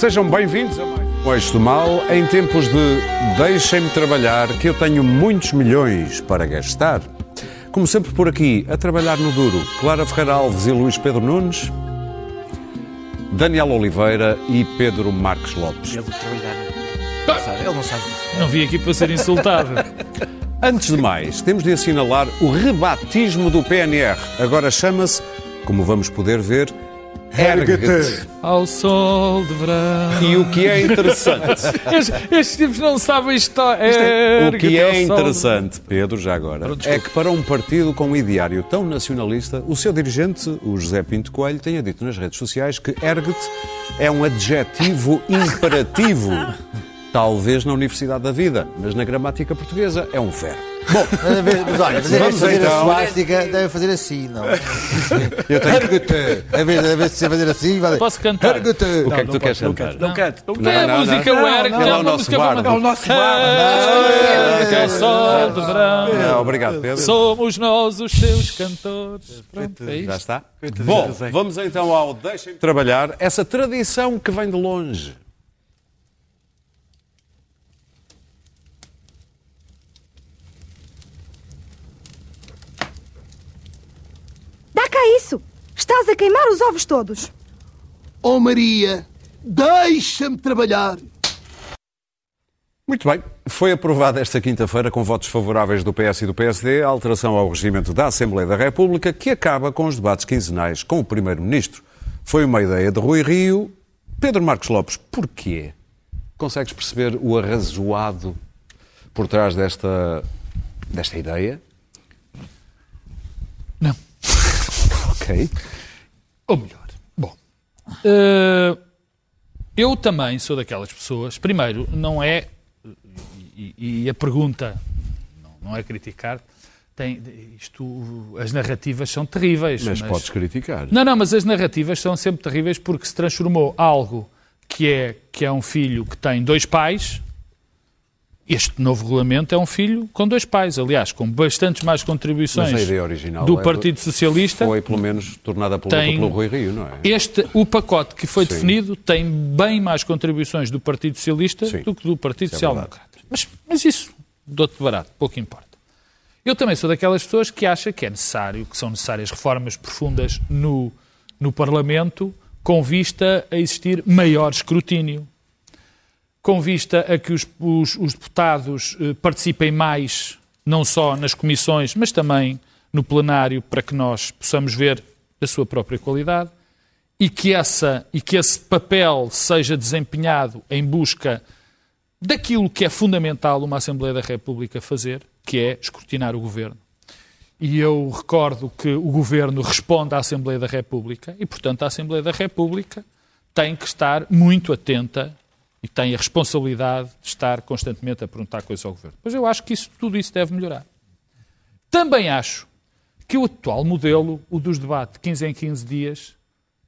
Sejam bem-vindos a mais um Eixo do Mal, em tempos de deixem-me trabalhar, que eu tenho muitos milhões para gastar. Como sempre por aqui, a trabalhar no duro, Clara Ferreira Alves e Luís Pedro Nunes, Daniel Oliveira e Pedro Marques Lopes. Ele trabalhar. Não sabe, Ele não sabe disso. Não vim aqui para ser insultado. Antes de mais, temos de assinalar o rebatismo do PNR. Agora chama-se, como vamos poder ver, Ergue-te. Ao sol de verão. E o que é interessante, Estes, estes tipos não sabem história. o que é interessante, Pedro, já agora, é que para um partido com um ideário tão nacionalista, o seu dirigente, o José Pinto Coelho, tenha dito nas redes sociais que ergue-te é um adjetivo imperativo. Talvez na Universidade da Vida, mas na gramática portuguesa é um verbo. Bom, Mas, a olha, mas Vamos fazer então. a suástica, deve fazer assim, não? eu tenho... Ergue-te! Em vez de- de fazer assim, vai Posso cantar? Ergue-te! O que é que tu queres cantar? Não canto. Não É a não, música não. o Eric, Ele é é o uma nosso música bardo. É o nosso bardo. Ergue ao sol de verão. É, obrigado, Pedro. Somos nós os seus cantores. Pronto, é Já isto. está? Bom, vamos então ao Deixem-me Trabalhar, essa tradição que vem de longe. Cá isso! Estás a queimar os ovos todos. Oh Maria, deixa-me trabalhar. Muito bem, foi aprovada esta quinta-feira, com votos favoráveis do PS e do PSD, a alteração ao regimento da Assembleia da República, que acaba com os debates quinzenais com o Primeiro-Ministro. Foi uma ideia de Rui Rio. Pedro Marcos Lopes, porquê? Consegues perceber o arrazoado por trás desta, desta ideia? Não. Ok. Ou melhor. Bom. eh, eu também sou daquelas pessoas. Primeiro, não é. E, e- a pergunta não, não é criticar. Tem, isto, as narrativas são terríveis. Mas podes criticar. Não, não, mas as narrativas são sempre terríveis porque se transformou algo que é, que é um filho que tem dois pais. Este novo regulamento é um filho com dois pais, aliás, com bastantes mais contribuições Mas a ideia original do é Partido Socialista. Foi, pelo menos, tornada Tem- pelo Rui Rio, não é? Este, o pacote que foi Sim. definido tem bem mais contribuições do Partido Socialista Sim. do que do Partido Isso é Social Democrata. Mas, mas isso, dou-te barato, pouco importa. Eu também sou daquelas pessoas que acham que é necessário, que são necessárias reformas profundas no, no Parlamento com vista a existir maior escrutínio, com vista a que os, os- os deputados eh, participem mais, não só nas comissões, mas também no plenário, para que nós possamos ver a sua própria qualidade e que, essa, e que esse papel seja desempenhado em busca daquilo que é fundamental uma Assembleia da República fazer, que é escrutinar o governo. E eu recordo que o governo responde à Assembleia da República e, portanto, a Assembleia da República tem que estar muito atenta e tem a responsabilidade de estar constantemente a perguntar coisas ao governo. Mas eu acho que isso, tudo isso deve melhorar. Também acho que o atual modelo, o dos debates de 15 em 15 dias,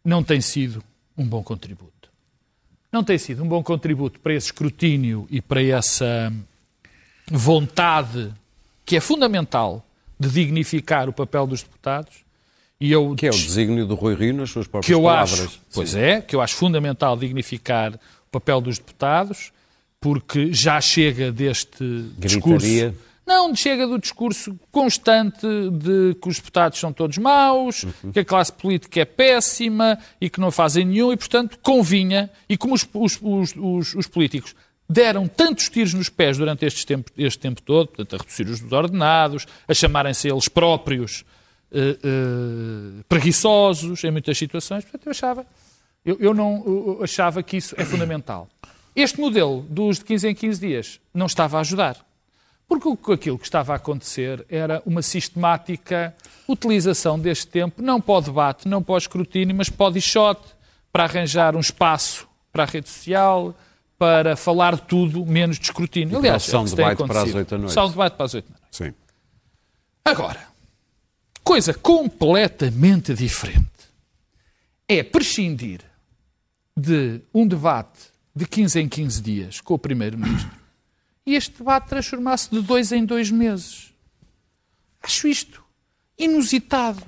não tem sido um bom contributo. Não tem sido um bom contributo para esse escrutínio e para essa vontade que é fundamental de dignificar o papel dos deputados. E eu Que é o desígnio do Rui Rio nas suas próprias que eu palavras. acho, pois é, que eu acho fundamental dignificar papel dos deputados, porque já chega deste discurso. Gritaria. Não, chega do discurso constante de que os deputados são todos maus, que a classe política é péssima e que não fazem nenhum, e portanto convinha, e como os, os- os- os- os políticos deram tantos tiros nos pés durante este tempo, este tempo todo, portanto, a reduzir os ordenados, a chamarem-se eles próprios eh, eh, preguiçosos em muitas situações, portanto eu achava, eu, eu não eu achava que isso é fundamental. Este modelo dos de 15 em 15 dias não estava a ajudar. Porque aquilo que estava a acontecer era uma sistemática utilização deste tempo, não para o debate, não para o escrutínio, mas para o dichote, para arranjar um espaço para a rede social, para falar tudo menos de escrutínio. Aliás, é o que soundbite se tem para as acontecido. oito da noite. Soundbite para as oito da noite. Sim. Agora, coisa completamente diferente é prescindir de um debate de 15 em 15 dias com o Primeiro-Ministro e este debate transformar-se de dois em dois meses. Acho isto inusitado.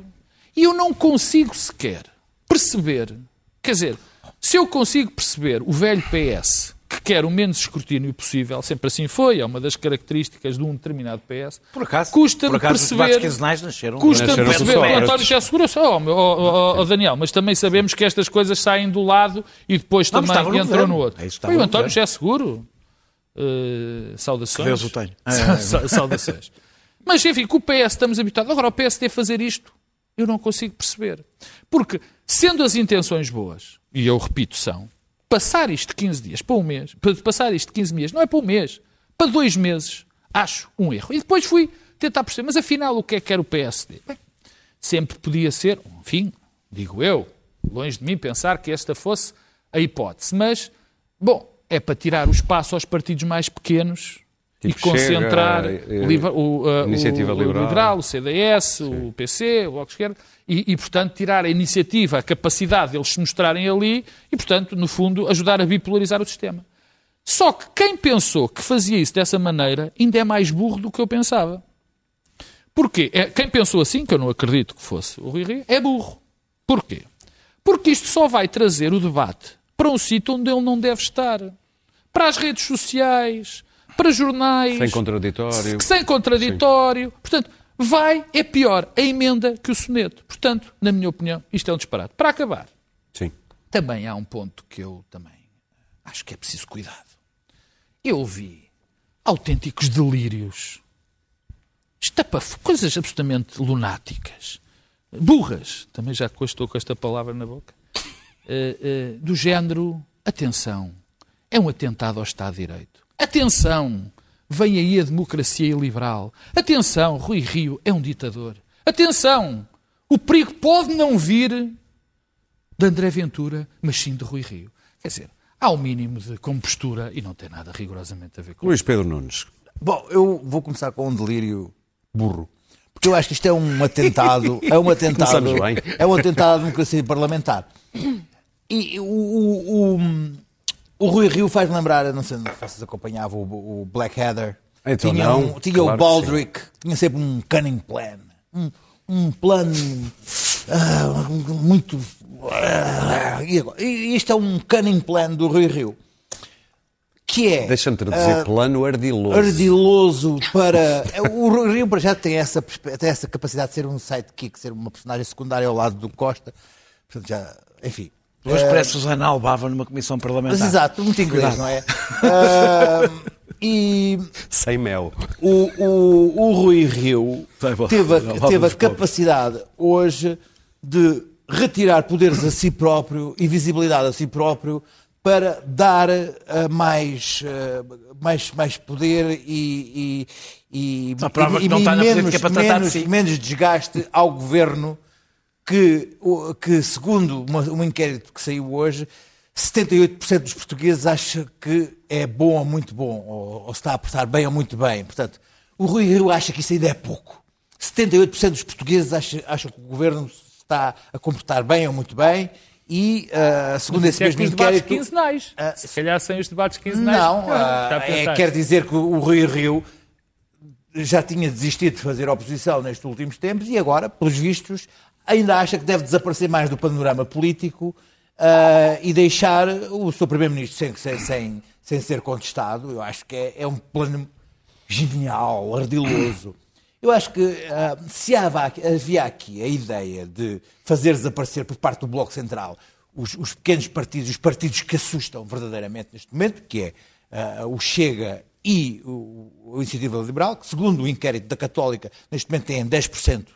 E eu não consigo sequer perceber, quer dizer, Se eu consigo perceber o velho PS que quer o menos escrutínio possível, sempre assim foi, é uma das características de um determinado PS, Por acaso, custa-me por acaso os debates perceber quinzenais nasceram. Custa Nasceram perceber que António já segura só, oh, oh, oh, oh, Daniel, mas também sabemos que estas coisas saem do lado e depois Não, também entram governo. no outro. É Foi o António já é seguro. Uh, saudações. Deus o tenha. Sa- sa- Saudações. Mas enfim, com o PS estamos habituados. Agora o PSD fazer isto, eu não consigo perceber. Porque, sendo as intenções boas, e eu repito, são, passar isto de 15 dias para um mês, para passar isto de 15 dias, não é para um mês, para dois meses, acho um erro. E depois fui tentar perceber, mas afinal o que é que era o PSD? Bem, sempre podia ser, enfim, digo eu, longe de mim pensar que esta fosse a hipótese, mas, bom, é para tirar o espaço aos partidos mais pequenos Tipo e concentrar Chega, eh, o, uh, Iniciativa o- o Liberal. o CDS, o PC, o Bloco de Esquerda, e, e, portanto, tirar a iniciativa, a capacidade deles se mostrarem ali e, portanto, no fundo, ajudar a bipolarizar o sistema. Só que quem pensou que fazia isso dessa maneira ainda é mais burro do que eu pensava. Porquê? É, quem pensou assim, que eu não acredito que fosse o Rui Rio, é burro. Porquê? Porque isto só vai trazer o debate para um sítio onde ele não deve estar. Para as redes sociais, para jornais, Sem contraditório. sem contraditório. Portanto, vai, é pior a emenda que o soneto. Portanto, na minha opinião, isto é um disparate. Para acabar, Sim. também há um ponto que eu também acho que é preciso cuidado. Eu vi autênticos delírios, estapaf coisas absolutamente lunáticas, burras, também já estou com esta palavra na boca, eh, eh, do género, atenção, é um atentado ao Estado de Direito. Atenção, vem aí a democracia iliberal. Atenção, Rui Rio é um ditador. Atenção, o perigo pode não vir de André Ventura, mas sim de Rui Rio. Quer dizer, há um mínimo de compostura e não tem nada rigorosamente a ver com Luís Pedro Nunes. Bom, eu vou começar com um delírio burro. Porque eu acho que isto é um atentado. É um atentado. É um atentado à democracia parlamentar. E o, o, o, o Rui Rio faz-me lembrar, não sei se vocês acompanhavam o, o Blackadder. Então tinha não, um- tinha claro o Baldrick, tinha sempre um cunning plan. Um, um plano ah, muito. ah, e isto é um cunning plan do Rui Rio. Que é. Deixa-me traduzir ah, plano ardiloso. ardiloso para. O Rio para já tem essa, tem essa capacidade de ser um sidekick, ser uma personagem secundária ao lado do Costa. Portanto, já. Enfim. Hoje parece Susana Albava numa comissão Mas parlamentar. exato, muito inglês, não é? Ah, e Sem mel. o, o, o Rui Rio teve, a- teve a capacidade hoje de retirar poderes a si próprio e visibilidade a si próprio para dar ah, mais, ah, mais, mais poder e, e, e, e- que e menos, de menos, si. menos desgaste ao governo que, que segundo uma- um inquérito que saiu hoje, 78% dos portugueses acha que é bom ou muito bom, ou, ou está a portar bem ou muito bem. Portanto, o Rui Rio acha que isso ainda é pouco. 78% dos portugueses acham, acham que o governo se está a comportar bem ou muito bem e, ah, segundo esse é mesmo os debates inquérito... quinzenais. Ah, Se calhar sem os debates quinzenais. Não, ah, é, quer dizer que o Rui Rio já tinha desistido de fazer oposição nestes últimos tempos e agora, pelos vistos, ainda acha que deve desaparecer mais do panorama político ah, e deixar o seu Primeiro-Ministro sem, sem, sem, ser contestado. Eu acho que é, é um plano genial, ardiloso. Eu acho que ah, se havia aqui a ideia de fazer desaparecer por parte do Bloco Central os, os pequenos partidos, os partidos que assustam verdadeiramente neste momento, que é ah, o Chega e o, o Iniciativa Liberal, que segundo o inquérito da Católica, neste momento têm 10%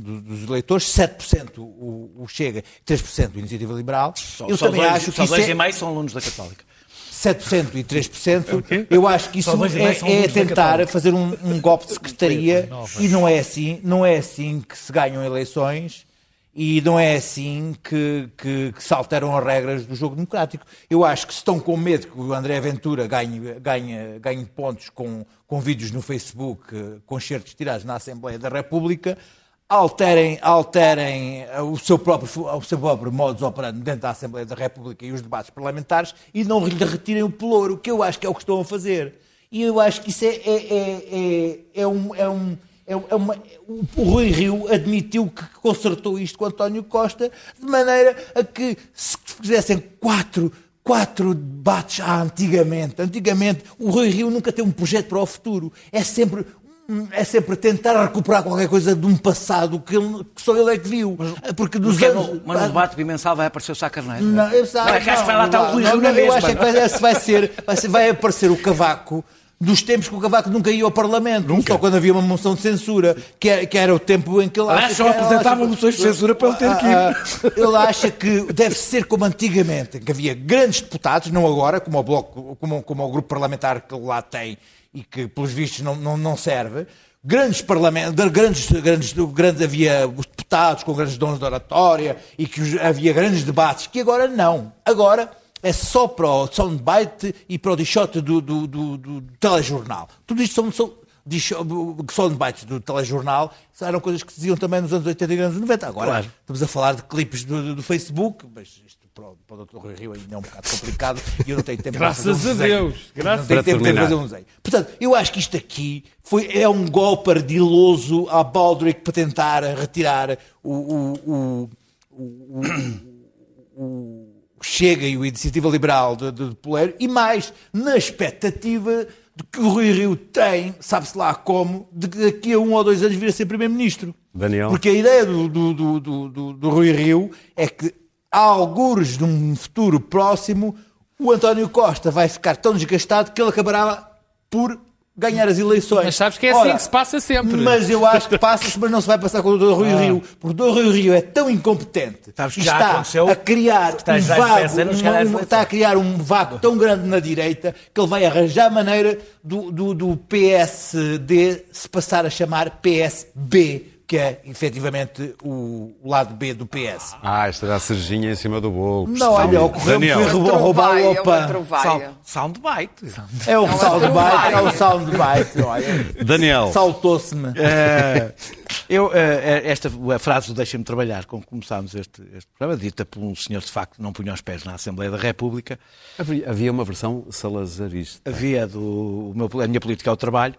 do- dos eleitores, 7% o, o Chega e 3% o Iniciativa Liberal. Só, Eu só também dois, acho que só dois é... e meio são alunos da Católica. 7% e 3%, eu acho que isso é, é tentar fazer um, um golpe de secretaria e não é assim, não é assim que se ganham eleições e não é assim que, que- que se alteram as regras do jogo democrático. Eu acho que se estão com medo que o André Ventura ganhe, ganhe, ganhe pontos com, com vídeos no Facebook, eh, concertos tirados na Assembleia da República, alterem, alterem eh, o seu próprio, o seu próprio modus operandi dentro da Assembleia da República e os debates parlamentares e não lhe retirem o pelouro, que eu acho que é o que estão a fazer. E eu acho que isso é, é, é, é, é um, é, um, é, é uma, o, Rui Rio admitiu que consertou isto com António Costa, de maneira a que se fizessem quatro, quatro debates ah, antigamente, antigamente o Rui Rio nunca tem um projeto para o futuro. É sempre hum, é sempre tentar recuperar qualquer coisa de um passado que, ele- que só ele é que viu. Porque dos Porque anos. no, mas no debate bimensal vai aparecer o Sá Carneiro. Não, eu, sei, Não, é que acho que vai lá estar o na não, Eu acho que não é? vai, vai ser, vai ser- vai aparecer o Cavaco dos tempos que o Cavaco nunca ia ao Parlamento, só quando havia uma moção de censura, que era, que era o tempo em que ele acha só apresentava moções de censura para ele ter que ir. Ah, ah, Ele acha que deve ser como antigamente, que havia grandes deputados, não agora, como o, bloco, como, como o grupo parlamentar que lá tem e que, pelos vistos, não, não, não serve. Grandes parlamentos, grandes, grandes, grandes, havia os deputados com grandes dons de oratória e que os- havia grandes debates, que agora não. Agora é só para o soundbite e para o dichote do, do, do, do telejornal. Tudo isto são, são soundbites do telejornal, eram coisas que se diziam também nos anos 80 e nos anos 90. Agora Claro. estamos a falar de clipes do, do- do Facebook, mas isto para o, para o Dr. Rui Rio ainda é um bocado complicado e eu não tenho tempo Graças para fazer um a desenho. Deus. Graças não tenho a tempo terminar. para fazer um desenho. Portanto, eu acho que isto aqui foi, é um golpe ardiloso à Baldrick para tentar retirar o, o, o, o- o- o Chega e o Iniciativa Liberal de, de, de Poleiro e mais na expectativa de que o Rui Rio tem, sabe-se lá como, de que daqui a um ou dois anos vir a ser Primeiro-Ministro. Daniel. Porque a ideia do, do, do, do- do Rui Rio é que, há algures de um futuro próximo, o António Costa vai ficar tão desgastado que ele acabará por ganhar as eleições. Mas sabes que é assim que se passa sempre. Mas eu acho que passa-se, mas não se vai passar com o Dr. Rui Rio. Porque o Dr. Rui Rio é tão incompetente Sabes que e está aconteceu? a criar Está um vago, um- está a criar um vácuo tão grande na direita que ele vai arranjar maneira do, do, do PSD se passar a chamar PSB, que é efetivamente o, lado B do PS. Ah, esta era a cerejinha em cima do bolo. Não, olha, ocorreu-me Daniel. foi roubar, o é opa. Soundbite. É o uma soundbite, é o soundbite. olha. Daniel. Saltou-se-me. Eh, eu, eh, esta a frase do Deixa-me Trabalhar, com que começámos este, este programa, dita por um senhor de facto que não punha os pés na Assembleia da República, Havia, uma versão salazarista. havia do o meu, a minha política ao trabalho.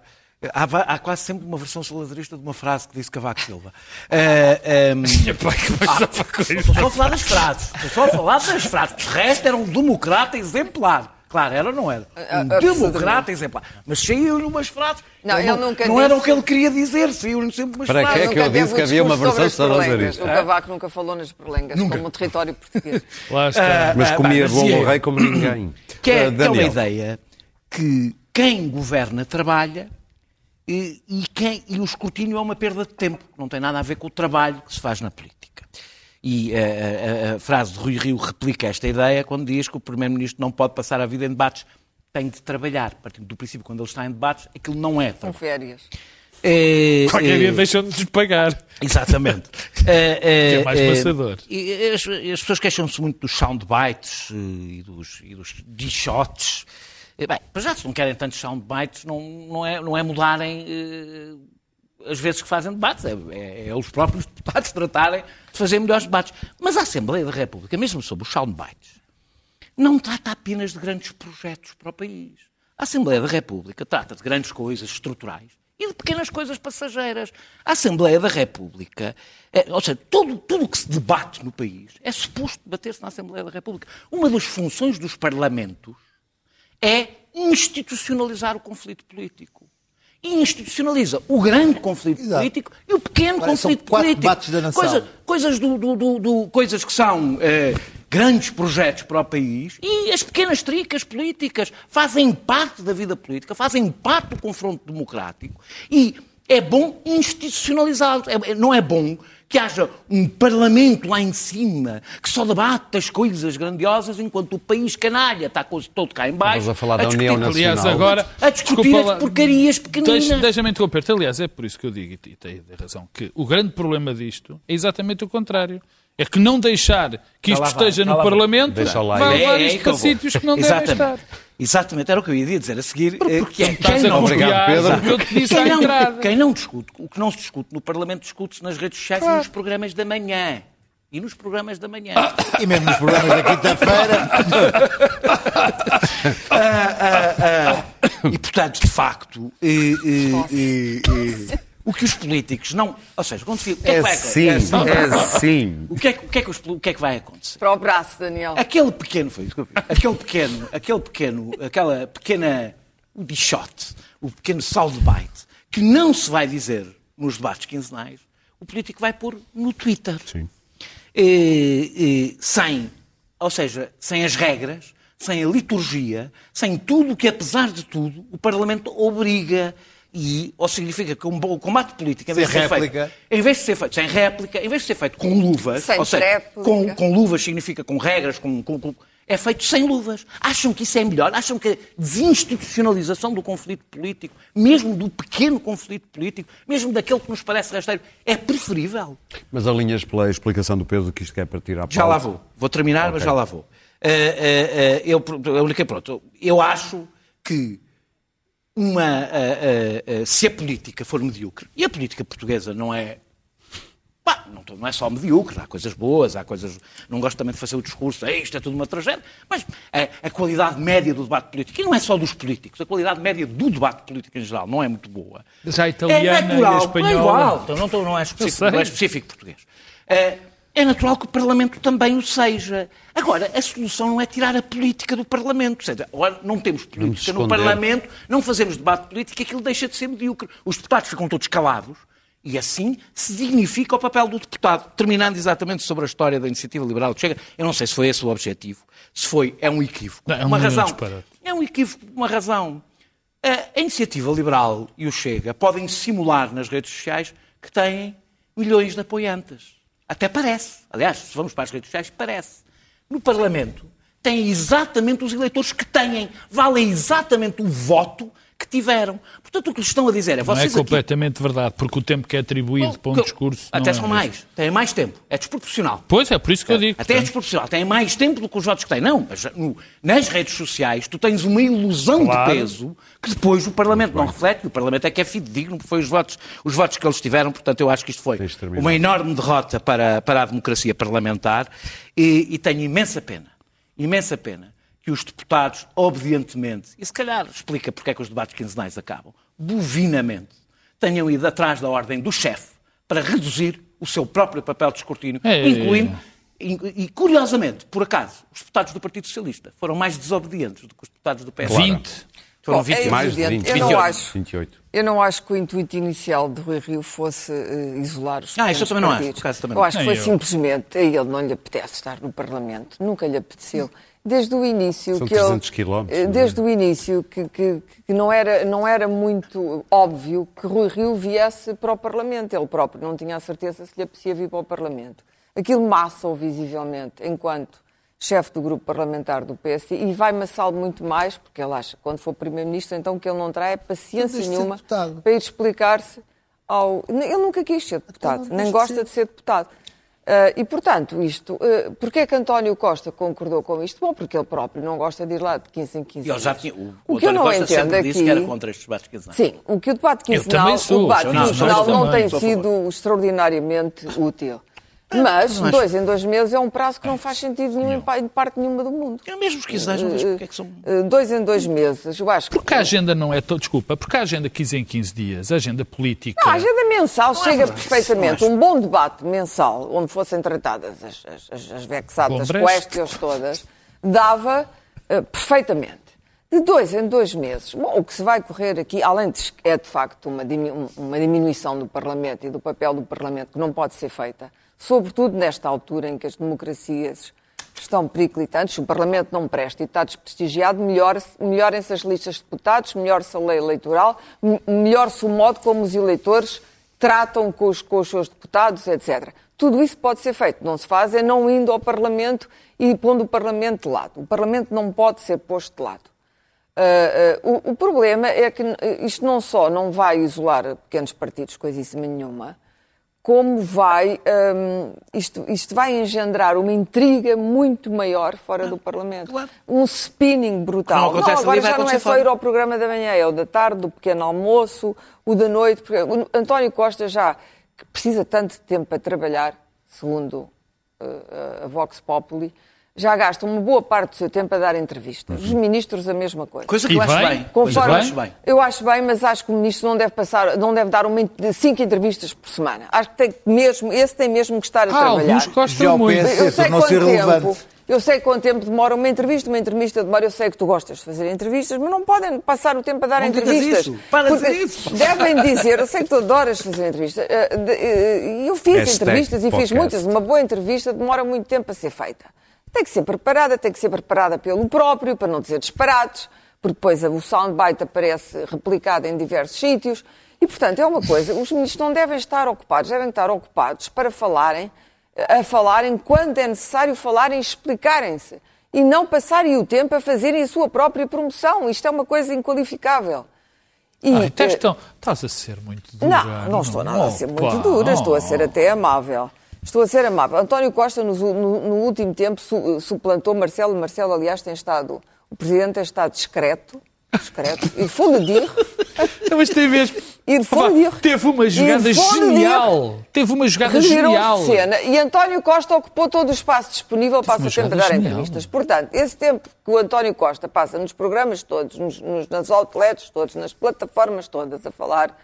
Há, há quase sempre uma versão salazarista de uma frase que disse Cavaco Silva. Eh, ehm, Estou só a falar das frases. Estou só a falar das frases. O resto era um democrata exemplar. Claro, era ou não era? Um absolutamente. democrata exemplar. Mas saiu-lhe umas frases. Não, Ele ele nunca não era o disse- que ele queria dizer, saiu-lhe sempre umas Para frases. que é que eu Nunca disse um que havia uma versão salazarista? O Cavaco nunca falou nas perlengas, como o território português. Lá está. Mas Ah, comia mas e é? do rei como ninguém. Que é, Ah, que é uma ideia que quem governa trabalha e, e quem, e o escrutínio é uma perda de tempo. Não tem nada a ver com o trabalho que se faz na política. E a, a- a frase de Rui Rio replica esta ideia quando diz que o Primeiro-Ministro não pode passar a vida em debates, tem de trabalhar. Partindo do princípio, quando ele está em debates, aquilo não é Com trabalho. férias. É, Qualquer é, dia deixam de despagar. Exatamente. É, é mais passador. e As, as pessoas queixam-se muito dos soundbites eh, e dos, e dos. Eh, Bem, para já, se não querem tantos soundbites, não, não, é, não é mudarem eh, as vezes que fazem debates. É, é, é os próprios deputados tratarem de fazer melhores debates. Mas a Assembleia da República, mesmo sobre os soundbites, não trata apenas de grandes projetos para o país. A Assembleia da República trata de grandes coisas estruturais e de pequenas coisas passageiras. A Assembleia da República, é, ou seja, tudo tudo o que se debate no país é suposto debater-se na Assembleia da República. Uma das funções dos parlamentos é institucionalizar o conflito político. E institucionaliza o grande conflito Exato. político e o pequeno Agora, conflito político. da nação. Coisa- coisas, do, do- do- do- coisas que são eh, grandes projetos para o país e as pequenas tricas políticas fazem parte da vida política, fazem parte do confronto democrático e é bom institucionalizá-los. É- é- não é bom que haja um parlamento lá em cima que só debate as coisas grandiosas enquanto o país canalha está todo cá em baixo. Estavas a falar da discutir- União Nacional. Aliás, agora. A discutir desculpa as porcarias pequeninas. Deixa- Deixa-me interromper-te. Aliás, é por isso que eu digo, e tem razão, que o grande problema disto é exatamente o contrário. É que não deixar que isto esteja no. Parlamento vai levar É, é isto para sítios que não Exatamente. devem estar. Exatamente, era o que eu ia dizer a seguir. que- estás quem não- Pedro. que eu te disse à Quem não, entrada. quem não discute, o que não se discute no Parlamento discute-se nas redes sociais e nos programas da manhã. E nos programas da manhã. E mesmo nos programas da quinta-feira. Ah, ah, ah. E portanto, de facto, eh, eh, eh, eh, O que os políticos não. Ou seja, quando fica. O que é, que É vai sim, acontecer? é sim. O que é, que- o que é que os poli- o que é que vai acontecer? Para o braço, Daniel. Aquele pequeno, foi isso que eu fiz. Aquele pequeno, aquele pequeno, aquela pequena o bichote, o pequeno soundbite, que não se vai dizer nos debates quinzenais, o político vai pôr no Twitter. Sim. Eh, eh, sem, ou seja, sem as regras, sem a liturgia, sem tudo o que, apesar de tudo, o Parlamento obriga. E, ou significa que um bom combate político, em vez, Sem de ser réplica. feito, em vez de ser feito sem réplica, em vez de ser feito com luvas, Sem ou seja, com, com luvas significa com regras, com, com- com- é feito sem luvas. Acham que isso é melhor? Acham que a desinstitucionalização do conflito político, mesmo do pequeno conflito político, mesmo daquele que nos parece rasteiro, é preferível? Mas alinhas pela explicação do Pedro que isto quer partir à Já lá vou. Vou terminar, mas Ok. já lá vou. Eh, eh, eh, eu, única, pronto, eu acho que uma, se a política for medíocre, e a política portuguesa não é. pá, não, não é só medíocre, há coisas boas, há coisas. Não gosto também de fazer o discurso, "É, isto é tudo uma tragédia, mas a, a qualidade média do debate político, e não é só dos políticos, a qualidade média do debate político em geral não é muito boa. Já a italiana é natural, e a espanhola. É igual, então não, não é específico, não é específico português. É, é natural que o Parlamento também o seja. Agora, a solução não é tirar a política do Parlamento. Ou seja, agora não temos política no. Parlamento, não fazemos debate político e aquilo deixa de ser medíocre. Os deputados ficam todos calados e assim se dignifica o papel do deputado. Terminando exatamente sobre a história da iniciativa liberal que chega, eu não sei se foi esse o objetivo, se foi, é um equívoco. Não, é um uma razão. É um equívoco, uma razão. A a iniciativa liberal e o Chega podem simular nas redes sociais que têm milhões de apoiantes. Até parece. Aliás, se vamos para as redes sociais, parece. No Parlamento, têm exatamente os eleitores que têm. Valem exatamente o voto que tiveram. Portanto, o que lhes estão a dizer é Não é vocês aqui completamente verdade, porque o tempo que é atribuído para um que- discurso. Até não é são mesmo. mais. Têm mais tempo. É desproporcional. Pois é, por isso que eu digo. Até é desproporcional. Têm mais tempo do que os votos que têm. Não, mas no- nas redes sociais tu tens uma ilusão Claro. de peso que depois o Parlamento não reflete. E o Parlamento é que é fidedigno, porque foi os votos, os votos que eles tiveram. Portanto, eu acho que isto foi uma enorme derrota para, para a democracia parlamentar e, e tenho imensa pena, imensa pena que os deputados, obedientemente, e se calhar explica porque é que os debates quinzenais acabam, bovinamente, tenham ido atrás da ordem do chefe para reduzir o seu próprio papel de escrutínio, É. incluindo, e, e, curiosamente, por acaso, os deputados do Partido Socialista foram mais desobedientes do que os deputados do PS. 20. Foram Bom, 20. é Mais de evidente. 20. Eu não 28. acho. 28. Eu não acho que o intuito inicial de Rui Rio fosse eh, isolar os Ah, isso eu também não acho, partidos. acaso também eu não. acho que foi eu. simplesmente a ele não lhe apetece estar no Parlamento. Nunca lhe apeteceu. Desde o início São que 300 ele, quilómetros, eh, não é? desde o início que, que- que não era não era muito óbvio que Rui Rio viesse para o Parlamento. Ele próprio não tinha a certeza se lhe apetecia vir para o Parlamento. Aquilo massa-o visivelmente enquanto chefe do grupo parlamentar do PSD e vai massá-lo muito mais, porque ele acha que quando for Primeiro-Ministro, então que ele não terá é paciência nenhuma para ir explicar-se ao. Ele nunca quis ser deputado, Então, nem gosta ser. de ser deputado. Ah, e, portanto, isto. Uh, Porquê é que António Costa concordou com isto? Bom, porque ele próprio não gosta de ir lá de 15 em 15 E ele já dias. tinha, o, O o que eu António não Costa entendo sempre disse aqui- que era contra estes debates quinzenais. Sim, o que o debate quinzenal, sou, o debate não, quinzenal sou não também. tem sido extraordinariamente útil. Mas dois em dois meses é um prazo que não faz sentido nenhum em pa- em parte nenhuma do mundo. Eu mesmo os quinzenais, não vejo porque é que são... Uh, Dois em dois meses, eu acho que. Porque a agenda não é. To... Desculpa, porque a agenda 15 em 15 dias, a agenda política. Não, a agenda mensal chega verdade, perfeitamente. não Um bom debate mensal, onde fossem tratadas as, as, as, as vexatas Bom brejo. questions todas, dava eh, perfeitamente. De dois em dois meses. Bom, o que se vai correr aqui, além de é de facto uma, dimi- um- uma diminuição do Parlamento e do papel do Parlamento que não pode ser feita, sobretudo nesta altura em que as democracias estão periclitantes, o Parlamento não presta e está desprestigiado, melhor- melhorem-se as listas de deputados, melhore-se a lei eleitoral, me- melhore-se o modo como os eleitores tratam com os, com os seus deputados, etc. Tudo isso pode ser feito. Não se faz é não indo ao Parlamento e pondo o Parlamento de lado. O Parlamento não pode ser posto de lado. Ah, ah, o, o problema é que isto não só não vai isolar pequenos partidos, coisíssima nenhuma, como vai, hum, isto, isto vai engendrar uma intriga muito maior fora do Parlamento. claro. Um spinning brutal. Não acontece agora ali, já não é só fora. ir ao programa da manhã, é o da tarde, do pequeno almoço, o da noite. porque o António Costa já que precisa tanto de tempo para trabalhar, segundo eh, a Vox Populi, já gastam uma boa parte do seu tempo a dar entrevistas. Os ministros, a mesma coisa. Coisa que E eu acho bem? Conforme- eu acho bem. Eu acho bem, mas acho que o ministro não deve passar, não deve dar uma, cinco entrevistas por semana. Acho que tem que mesmo, esse tem mesmo que estar a Há trabalhar. alguns que gostam Já muito. penso. Eu sei quanto tempo. Eu sei quanto tempo demora uma entrevista, uma entrevista demora, eu sei que tu gostas de fazer entrevistas, mas não podem passar o tempo a dar Não entrevistas. isso. Para Porque dizer isso. Devem dizer, eu sei que tu adoras fazer entrevistas, eh, eh, eu fiz Hashtag entrevistas e fiz podcast. muitas, uma boa entrevista demora muito tempo a ser feita. Tem que ser preparada, tem que ser preparada pelo próprio, para não dizer disparates, porque depois o soundbite aparece replicado em diversos sítios. E, portanto, é uma coisa, os ministros não devem estar ocupados, devem estar ocupados para falarem, a falarem quando é necessário falarem e explicarem-se. E não passarem o tempo a fazerem a sua própria promoção. Isto é uma coisa inqualificável. E, Ai, até eh, estão- Estás a ser muito dura. não, não estou nada a ser muito dura, estou a ser até amável. Estou a ser amável. António Costa, no, no- no último tempo, su- suplantou Marcelo. Marcelo, aliás, tem estado. O presidente tem estado discreto. Discreto. E fundir. Não, Mas tem mesmo. Opa. Teve uma jogada genial. Teve uma jogada genial. Cena. E António Costa ocupou todo o espaço disponível para o tempo a dar genial. entrevistas. Portanto, esse tempo que o António Costa passa nos programas todos, nos, nos- nas outlets todos, nas plataformas todas a falar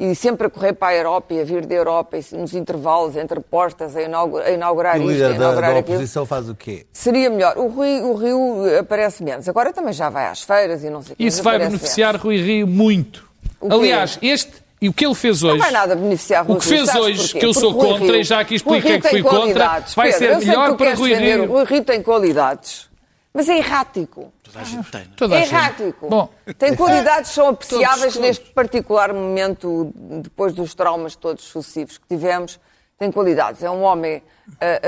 e sempre a correr para a Europa e a vir da Europa e nos intervalos entre postas a inaugurar, a inaugurar E o isto, a líder da, inaugurar da aquilo. oposição faz o quê? Seria melhor. O Rio, o Rio aparece menos. Agora também já vai às feiras e não sei o quê, Isso vai beneficiar Rui Rio muito. Aliás, este e o que ele fez Não hoje. vai nada beneficiar Rui O que Rio, fez hoje, porquê? que eu sou Porque Rui contra, Rio- e já aqui Rui expliquei que fui contra, vai Pedro, ser melhor para Rui Rio. o Rui Rio tem qualidades, mas é errático. Toda a gente tem. não é? Toda É errático. Bom, Tem qualidades que são apreciáveis todos. neste particular momento, depois dos traumas todos sucessivos que tivemos. Tem qualidades. É um homem, ah,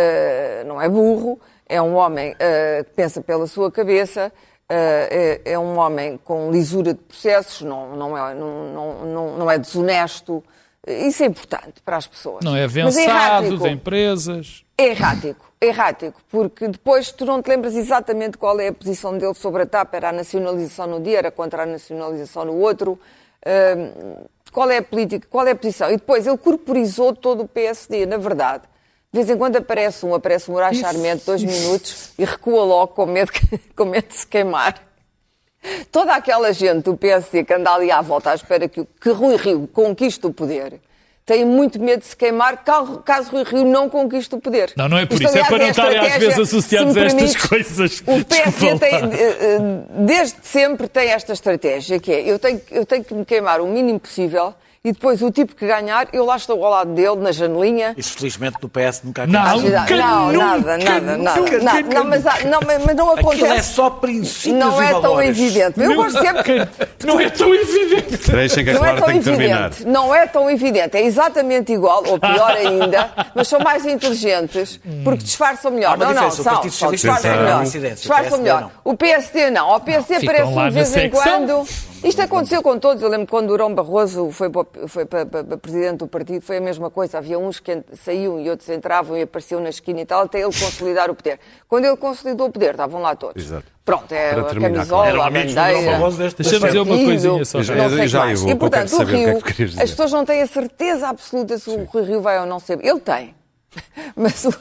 ah, não é burro, é um homem ah, que pensa pela sua cabeça, é, é um homem com lisura de processos, não, não, é, não, não, não, é desonesto. Isso é importante para as pessoas. não é Mas avançado errático. de empresas. É errático, é errático, porque depois tu não te lembras exatamente qual é a posição dele sobre a TAP, era a nacionalização no dia, era contra a nacionalização no outro, hum, qual é a política, qual é a posição. E depois ele corporizou todo o PSD, na verdade. De vez em quando aparece um, aparece um Horácio Charmente, dois minutos, e recua logo com medo, com medo de se queimar. Toda aquela gente do PSD que anda ali à volta à espera que, o- que Rui Rio conquiste o poder tem muito medo de se queimar caso, Rui Rio não conquiste o poder. Não, não é por Isto, isso, é para não a estarem às vezes associados a estas coisas. O PSD tem, eh, eh, desde sempre tem esta estratégia, que é eu tenho, eu tenho que me queimar o mínimo possível e depois o tipo que ganhar, eu lá estou ao lado dele, na janelinha, Isso felizmente no PS nunca Não. aconteceu. não, Nunca, não, nunca, nada, nada, nada. nunca, Não, nunca, não, mas, não, mas mas não Aquilo é acontece. só princípios Não é tão evidente. Eu gosto sempre. Não é tão evidente. Deixem que a Não é Clara tão tem que terminar. Não é tão evidente. É exatamente igual, ou pior ainda, mas são mais inteligentes porque disfarçam melhor. Não, não, são. Disfarçam melhor. Disfarçam melhor. não. O PSD não. O PSD lá de vez em quando. Isto aconteceu com todos. Eu lembro quando Durão Barroso foi para, foi para, para- para presidente do partido, foi a mesma coisa. Havia uns que saíam e outros entravam e apareciam na esquina e tal, até ele consolidar o poder. Quando ele consolidou o poder, estavam lá todos. Exato. Pronto, é Para a terminar, camisola, a bandeira. Deixa-me dizer uma coisinha só. não Já- sei já mais. eu vou, E portanto, o saber o que é Rio, que dizer. as pessoas não têm a certeza absoluta se o Rui Rio vai ou não ser. Ele tem. Mas o-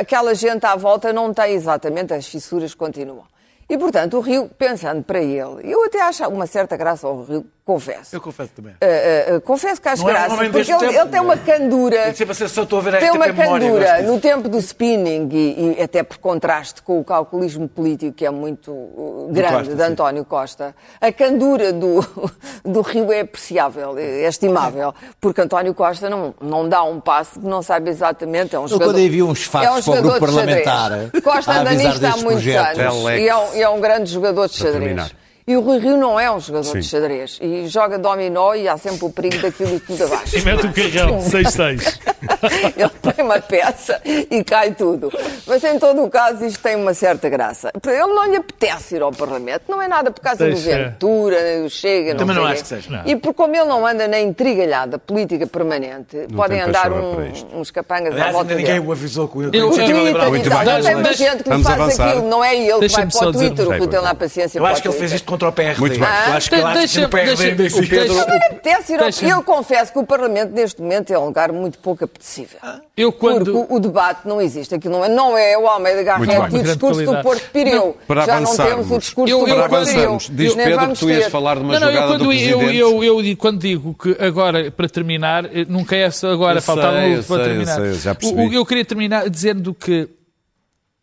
aquela gente à volta não tem exatamente, as fissuras continuam. E, portanto, o Rio, pensando para ele, eu até acho uma certa graça ao Rio, confesso. Eu confesso também. Uh, uh, uh, confesso que acho é- graça, vem porque ele, ele tem uma candura. Tem sempre sensação, estou a ver a Tem uma Memória, candura gosto disso. no tempo do spinning e, e até por contraste com o calculismo político que é muito uh, grande Costa, de sim. António Costa. A candura do, do Rio é apreciável, é estimável, porque António Costa não, não dá um passo que não sabe exatamente. É um jogador, quando envia uns fatos é um para o grupo jogador de xadrez. parlamentar Costa anda nisto há muitos projetos. anos e é, um, e é um grande jogador de Para xadrez. terminar. E o Rui Rio não é um jogador de Sim. xadrez. E joga dominó e há sempre o perigo daquilo e tudo abaixo. E mete o carrão, 6-6. Ele tem uma peça e cai tudo. Mas em todo o caso isto tem uma certa graça. Ele não lhe apetece ir ao Parlamento, não é nada por causa do Deixa. Ventura, nem do Chega, Também sei não acho que seja. E por como ele não anda na intrigalhada política permanente, podem tem andar um- uns capangas à Aliás, volta ainda ninguém dele. o avisou com Eu- com a iniciativa Twitter liberal. e Muito tal. bem. Não tem uma Deixa- gente que lhe vamos faz avançar. aquilo, não é ele que vai Deixa-me para só o dizer- Twitter, o que Vai, tem lá vai. paciência Eu para acho o que ele fez Twitter. isto contra o PRD. Muito bem. Eu acho que ele acha que o Deixa- PRD deixa- ainda existe. deixa- ao... Deixa-me. Eu confesso que o Parlamento, neste momento, é um lugar muito pouco apetecível. Eu quando... Porque o, debate não existe. Aquilo não é, não é o Almeida Garrett e o discurso do Porto Pireu. Para Já não temos o discurso Eu- do eu Para Porto Pireu. diz Nem Pedro que vamos tu ias ter. falar de uma Não, não, eu jogada quando, do eu, Presidente. eu, eu, digo- quando digo que agora, para terminar, eh, nunca é só agora, Eu faltava um eu para eu terminar. sei, eu já percebi. Eu queria terminar dizendo que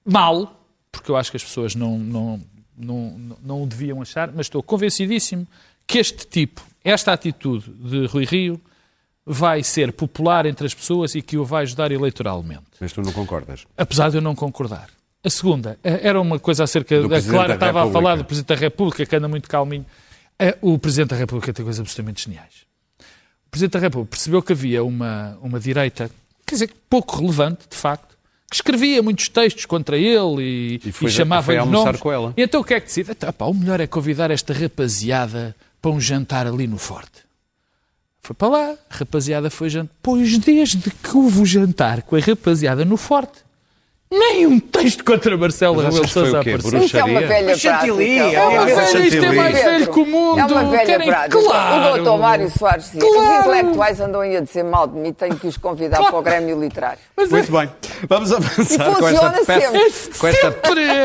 mal, porque eu acho que as pessoas não, não, não, não, o deviam achar, mas estou convencidíssimo que este tipo, esta atitude de Rui Rio, vai ser popular entre as pessoas e que o vai ajudar eleitoralmente. Mas tu não concordas. Apesar de eu não concordar. A segunda, eh, era uma coisa acerca Do da Presidente Clara da estava a República. falar do Presidente da República, que anda muito calminho. Eh, O Presidente da República tem coisas absolutamente geniais. O Presidente da República percebeu que havia uma, uma direita, quer dizer, pouco relevante, de facto, que escrevia muitos textos contra ele e, E foi- e chamava foi os almoçar nomes. com ela. E então o que é que decide? Então, pá, o melhor é convidar esta rapaziada para um jantar ali no Forte. Foi para lá, a rapaziada foi jantar. Pois desde que houve o jantar com a rapaziada no Forte, nem um texto contra Marcelo Rebelo foi Sousa apareceu. Isso é uma velha Chantilly, prática. é É uma velha- velha, isto é mais velho que o mundo. É uma velha Querem- prática. Claro. O doutor Mário Soares dizia Claro. os intelectuais andam aí a dizer mal de mim, tenho que os convidar Claro. para o Grêmio Literário. Mas é- Muito bem. Vamos avançar com esta, peça- sempre. com, esta,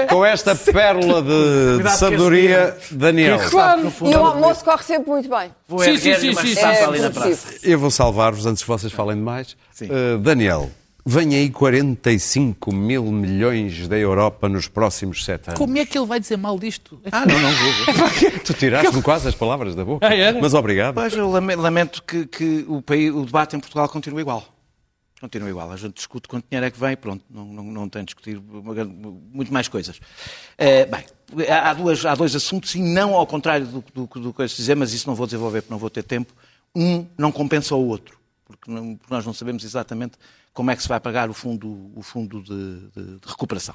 com esta pérola de, de sabedoria, Daniel. Claro. E o almoço corre sempre muito bem. Vou Sim, sim, sim, sim, sim. ali na É praça. Eu vou salvar-vos antes que vocês falem demais. Uh, Daniel, vem aí 45 mil milhões da Europa nos próximos sete anos. Como é que ele vai dizer mal disto? Ah, não, não vou. tu tiraste-me quase as palavras da boca. Ah, era? Mas obrigado. Pois eu lame- lamento que, que o, país, o debate em Portugal continue igual. Continua igual. A gente discute quanto dinheiro é que vem e pronto. Não, não, não tem de discutir grande- muito mais coisas. Eh, bem, há, há duas, há dois assuntos e não ao contrário do, do, do que eu dizer, mas isso não vou desenvolver porque não vou ter tempo. Um não compensa o outro. Porque, não- porque nós não sabemos exatamente como é que se vai pagar o fundo, o fundo de, de- de recuperação.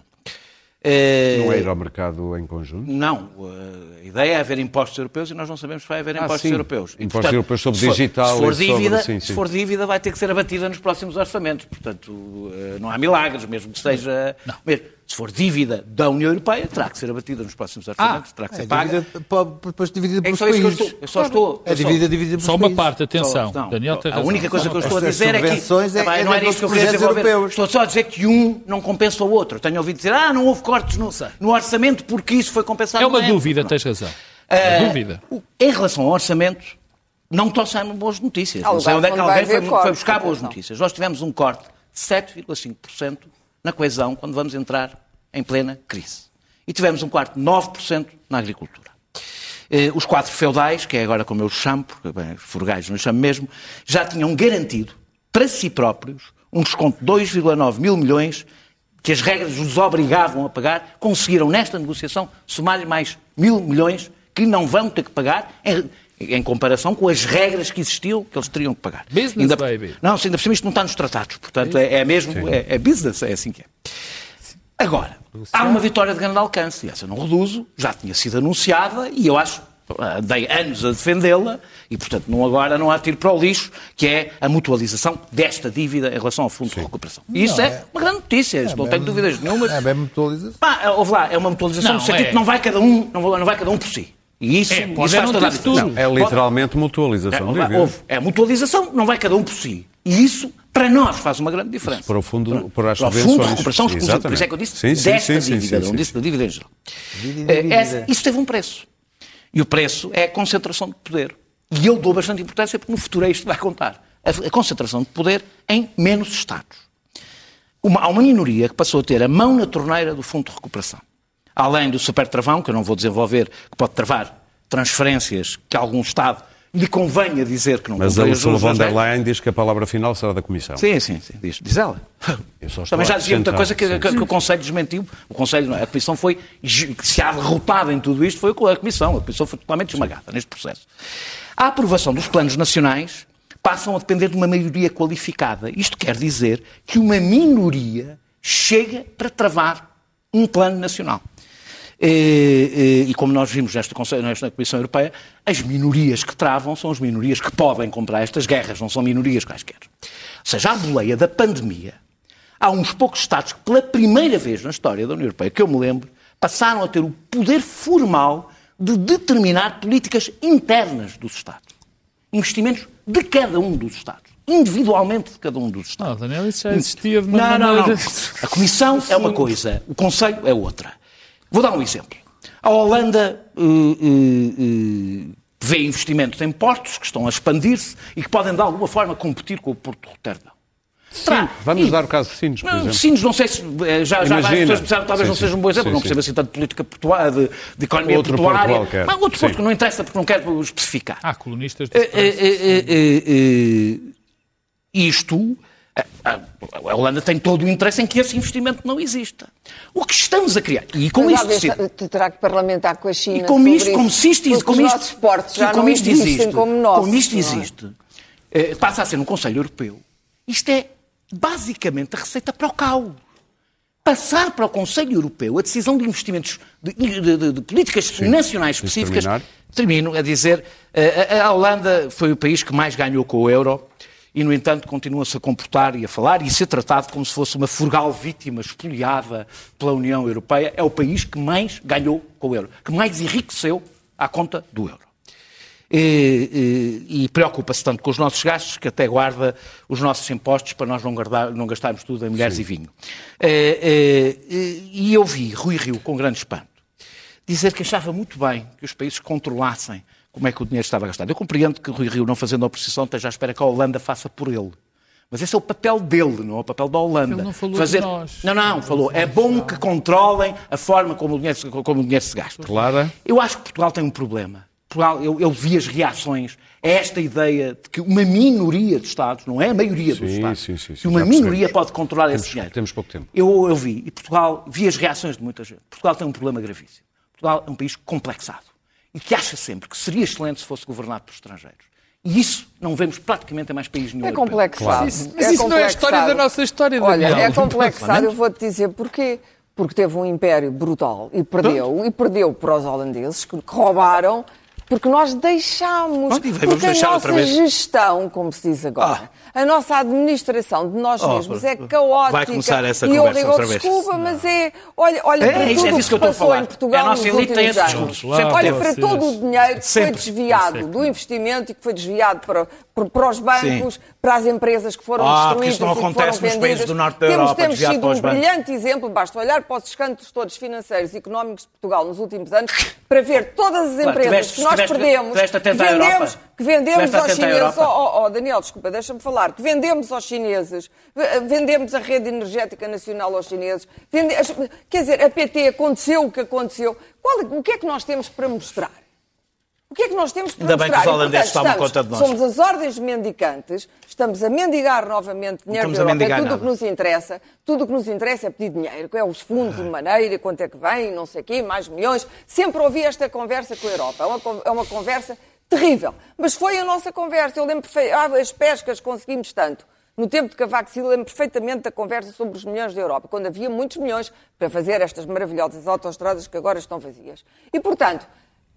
Eh, Não é ir ao mercado em conjunto? não, a ideia é haver impostos europeus e nós não sabemos se vai haver Ah, impostos sim. europeus. Impostos europeus sobre se for- digital Se for, e sobre- dívida, sim, se sim. for dívida, vai ter que ser abatida nos próximos orçamentos. Portanto, eh, não há milagres, mesmo que seja. Mesmo, se for dívida da União Europeia, terá que ser abatida nos próximos orçamentos, terá que ser É paga. dividida, po- depois dividida É pelos só isso que eu países. estou. Eu só estou. É dividida, dividida pelos Só uma países. parte, atenção. só- não, Daniel tem a razão. única coisa que eu estou a dizer é que. é- é não era dos isso que eu queria desenvolver. europeus. Estou só a dizer que um não compensa o outro. Tenho ouvido dizer, ah, não houve cortes no, no orçamento porque isso foi compensado. É uma dúvida, Não. tens razão. É dúvida. o- Em relação ao orçamento, não estou saindo boas notícias. Há Não sei onde é que alguém foi, foi buscar boas notícias. Nós tivemos um corte de 7,5% na coesão quando vamos entrar em plena crise. E tivemos um de 9% na agricultura. Eh, Os quatro feudais, que é agora como eu os chamo, porque bem, furgais não os chamo mesmo, já tinham garantido para si próprios um desconto de 2,9 mil milhões que as regras os obrigavam a pagar, conseguiram nesta negociação somar-lhe mais mil milhões que não vão ter que pagar em, comparação com as regras que existiam que eles teriam que pagar. Business, ainda, baby. Não, ainda por cima isto não está nos tratados, portanto é, é mesmo, é, é business, é assim que é. Agora, há uma vitória de grande alcance, e essa eu não reduzo, já tinha sido anunciada e eu acho, andei anos a defendê-la e, portanto, não agora não há tiro para o lixo, que é a mutualização desta dívida em relação ao Fundo de Recuperação. E isso Não, é, é- uma grande notícia, isso não tenho dúvidas nenhumas. É bem mutualização. Pá, houve lá, é uma mutualização Não, no sentido é. que não vai cada um, não vai, não vai cada um por si. E isso, É, pode isso é faz não toda a ter diferença. futuro. É Pode- literalmente é, mutualização. vida. houve. É mutualização, não vai cada um por si. E isso, para nós, faz uma grande diferença. para o fundo- para as o fundo de recuperação exclusiva. Por isso é que eu disse Sim, sim, desta sim, sim, dívida, sim, não disse da dívida em geral. Dívida. essa- isso teve um preço. E o preço é a concentração de poder. E eu dou bastante importância porque no futuro é isto que vai contar. A, a concentração de poder em menos Estados. Uma- há uma minoria que passou a ter a mão na torneira do Fundo de Recuperação. Além do super travão, que eu não vou desenvolver, que pode travar transferências que algum Estado lhe convenha dizer que não Mas a Ursula von der regras. Leyen diz que a palavra final será da Comissão. Sim, sim, sim. Diz, diz ela. Também já dizia muita coisa que, sim, que- sim. que o Conselho desmentiu. O Conselho, é? a Comissão foi, se há derrotado em tudo isto, foi a Comissão. A Comissão foi totalmente esmagada neste processo. A aprovação dos planos nacionais passam a depender de uma maioria qualificada. Isto quer dizer que uma minoria chega para travar um plano nacional. E como nós vimos nesta, Conselho- nesta Comissão Europeia, as minorias que travam são as minorias que podem comprar estas guerras, não são minorias quaisquer. Ou seja, a boleia da pandemia, há uns poucos Estados que, pela primeira vez na história da União Europeia, que eu me lembro, passaram a ter o poder formal de determinar políticas internas dos Estados. Investimentos de cada um dos Estados. Individualmente de cada um dos Estados. Não, Daniel, isso já existia de uma Não, não, não. maneira- A Comissão é uma coisa, o Conselho é outra. Vou dar um exemplo. A Holanda eh, eh, eh, vê investimentos em portos que estão a expandir-se e que podem de alguma forma competir com o Porto de. Vamos E- dar o caso de Sines, por não, exemplo. Sinos, não sei se. Já, já várias pessoas pensaram, talvez Sim, não seja um bom exemplo, Sim, não sim. percebo assim tanto de política portuária, de, de economia Outro porto portuária. qualquer. Mas outro porto Sim. que não interessa porque não quero especificar. Há colunistas de eh, eh, eh, isto, a, a- a Holanda tem todo o interesse em que esse investimento não exista. O que estamos a criar, e com Mas isto, sim, te terá que parlamentar com a China. e como isto, como se isto, porque como os isto, nossos portos já como não isto existem existe, como nossos. como isto é? existe, eh, passa a ser no Conselho Europeu. Isto é basicamente a receita para o caos. Passar para o Conselho Europeu a decisão de investimentos, de, de- de- de políticas nacionais de específicas. terminar. Termino a dizer, eh, a, a Holanda foi o país que mais ganhou com o euro e, no entanto, continua-se a comportar e a falar e a ser tratado como se fosse uma frugal vítima espoliada pela União Europeia. É o país que mais ganhou com o euro, que mais enriqueceu à conta do euro. E, e- e preocupa-se tanto com os nossos gastos que até guarda os nossos impostos para nós não, guardar- não gastarmos tudo em mulheres e vinho. E eu vi Rui Rio com grande espanto dizer que achava muito bem que os países controlassem como é que o dinheiro estava gastado. Eu compreendo que Rui Rio, não fazendo a oposição, esteja à espera que a Holanda faça por ele. Mas esse é o papel dele, não é o papel da Holanda. Ele não falou de nós. Não, não, falou. É bom que controlem a forma como o dinheiro, se- como o dinheiro se gasta. Clara. Eu acho que Portugal tem um problema. Portugal, eu, eu vi as reações a esta ideia de que uma minoria de Estados, não é a maioria dos Sim, Estados, sim, sim, sim, que uma minoria pode controlar esse Temos- dinheiro. temos pouco tempo. Eu, eu vi, e Portugal, vi as reações de muita gente. Portugal tem um problema gravíssimo. Portugal é um país complexado e que acha sempre que seria excelente se fosse governado por estrangeiros. E isso não vemos praticamente em mais país nenhum. É complexado. Mas isso- mas isso não é a história da nossa história, Olha, Daniel. é complexado, eu vou-te dizer porquê. Porque teve um império brutal e perdeu, e perdeu para os holandeses, que roubaram, porque nós deixámos. Vamos Porque a nossa gestão, como se diz agora, a nossa administração de nós Oh, mesmos é vai caótica. começar essa e eu conversa digo, outra vez. desculpa, mas é. Olha, olha É, para é tudo é que que passou em Portugal A nossa elite tem. Sempre Olha para todo o dinheiro que Sempre. foi desviado do investimento e que foi desviado para, para, os bancos, para as empresas que foram Ah, destruídas isso não e que foram acontece nos países do norte da temos, Europa, temos sido um brilhante exemplo, basta olhar para os escândalos todos financeiros e económicos de Portugal nos últimos anos para ver todas as empresas tiveste- que nós tiveste- perdemos, tiveste que vendemos, que vendemos aos chineses. Oh, oh, Daniel, desculpa, deixa-me falar. Que vendemos aos chineses, vendemos a rede energética nacional aos chineses. vende- quer dizer, a PT aconteceu o que aconteceu. Qual- o que é que nós temos para mostrar? O que é que nós temos para Ainda bem que mostrar? os holandeses E, tomam conta de nós. Somos as ordens mendicantes, estamos a mendigar novamente dinheiro estamos da Europa. É tudo o que nos interessa. Tudo o que nos interessa é pedir dinheiro, que é os fundos de maneira, quanto é que vem, não sei o quê, mais milhões. Sempre ouvi esta conversa com a Europa. É uma, é uma conversa terrível. Mas foi a nossa conversa. Eu lembro perfeitamente. Ah, as pescas conseguimos tanto. No tempo de Cavaco Silva, lembro perfeitamente da conversa sobre os milhões da Europa, quando havia muitos milhões para fazer estas maravilhosas autoestradas que agora estão vazias. E, portanto,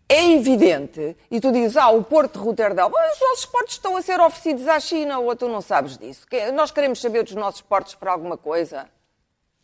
é evidente, e tu dizes, ah, o Porto de Roterdão, os nossos portos estão a ser oferecidos à China, ou tu não sabes disso. Nós queremos saber dos nossos portos para alguma coisa.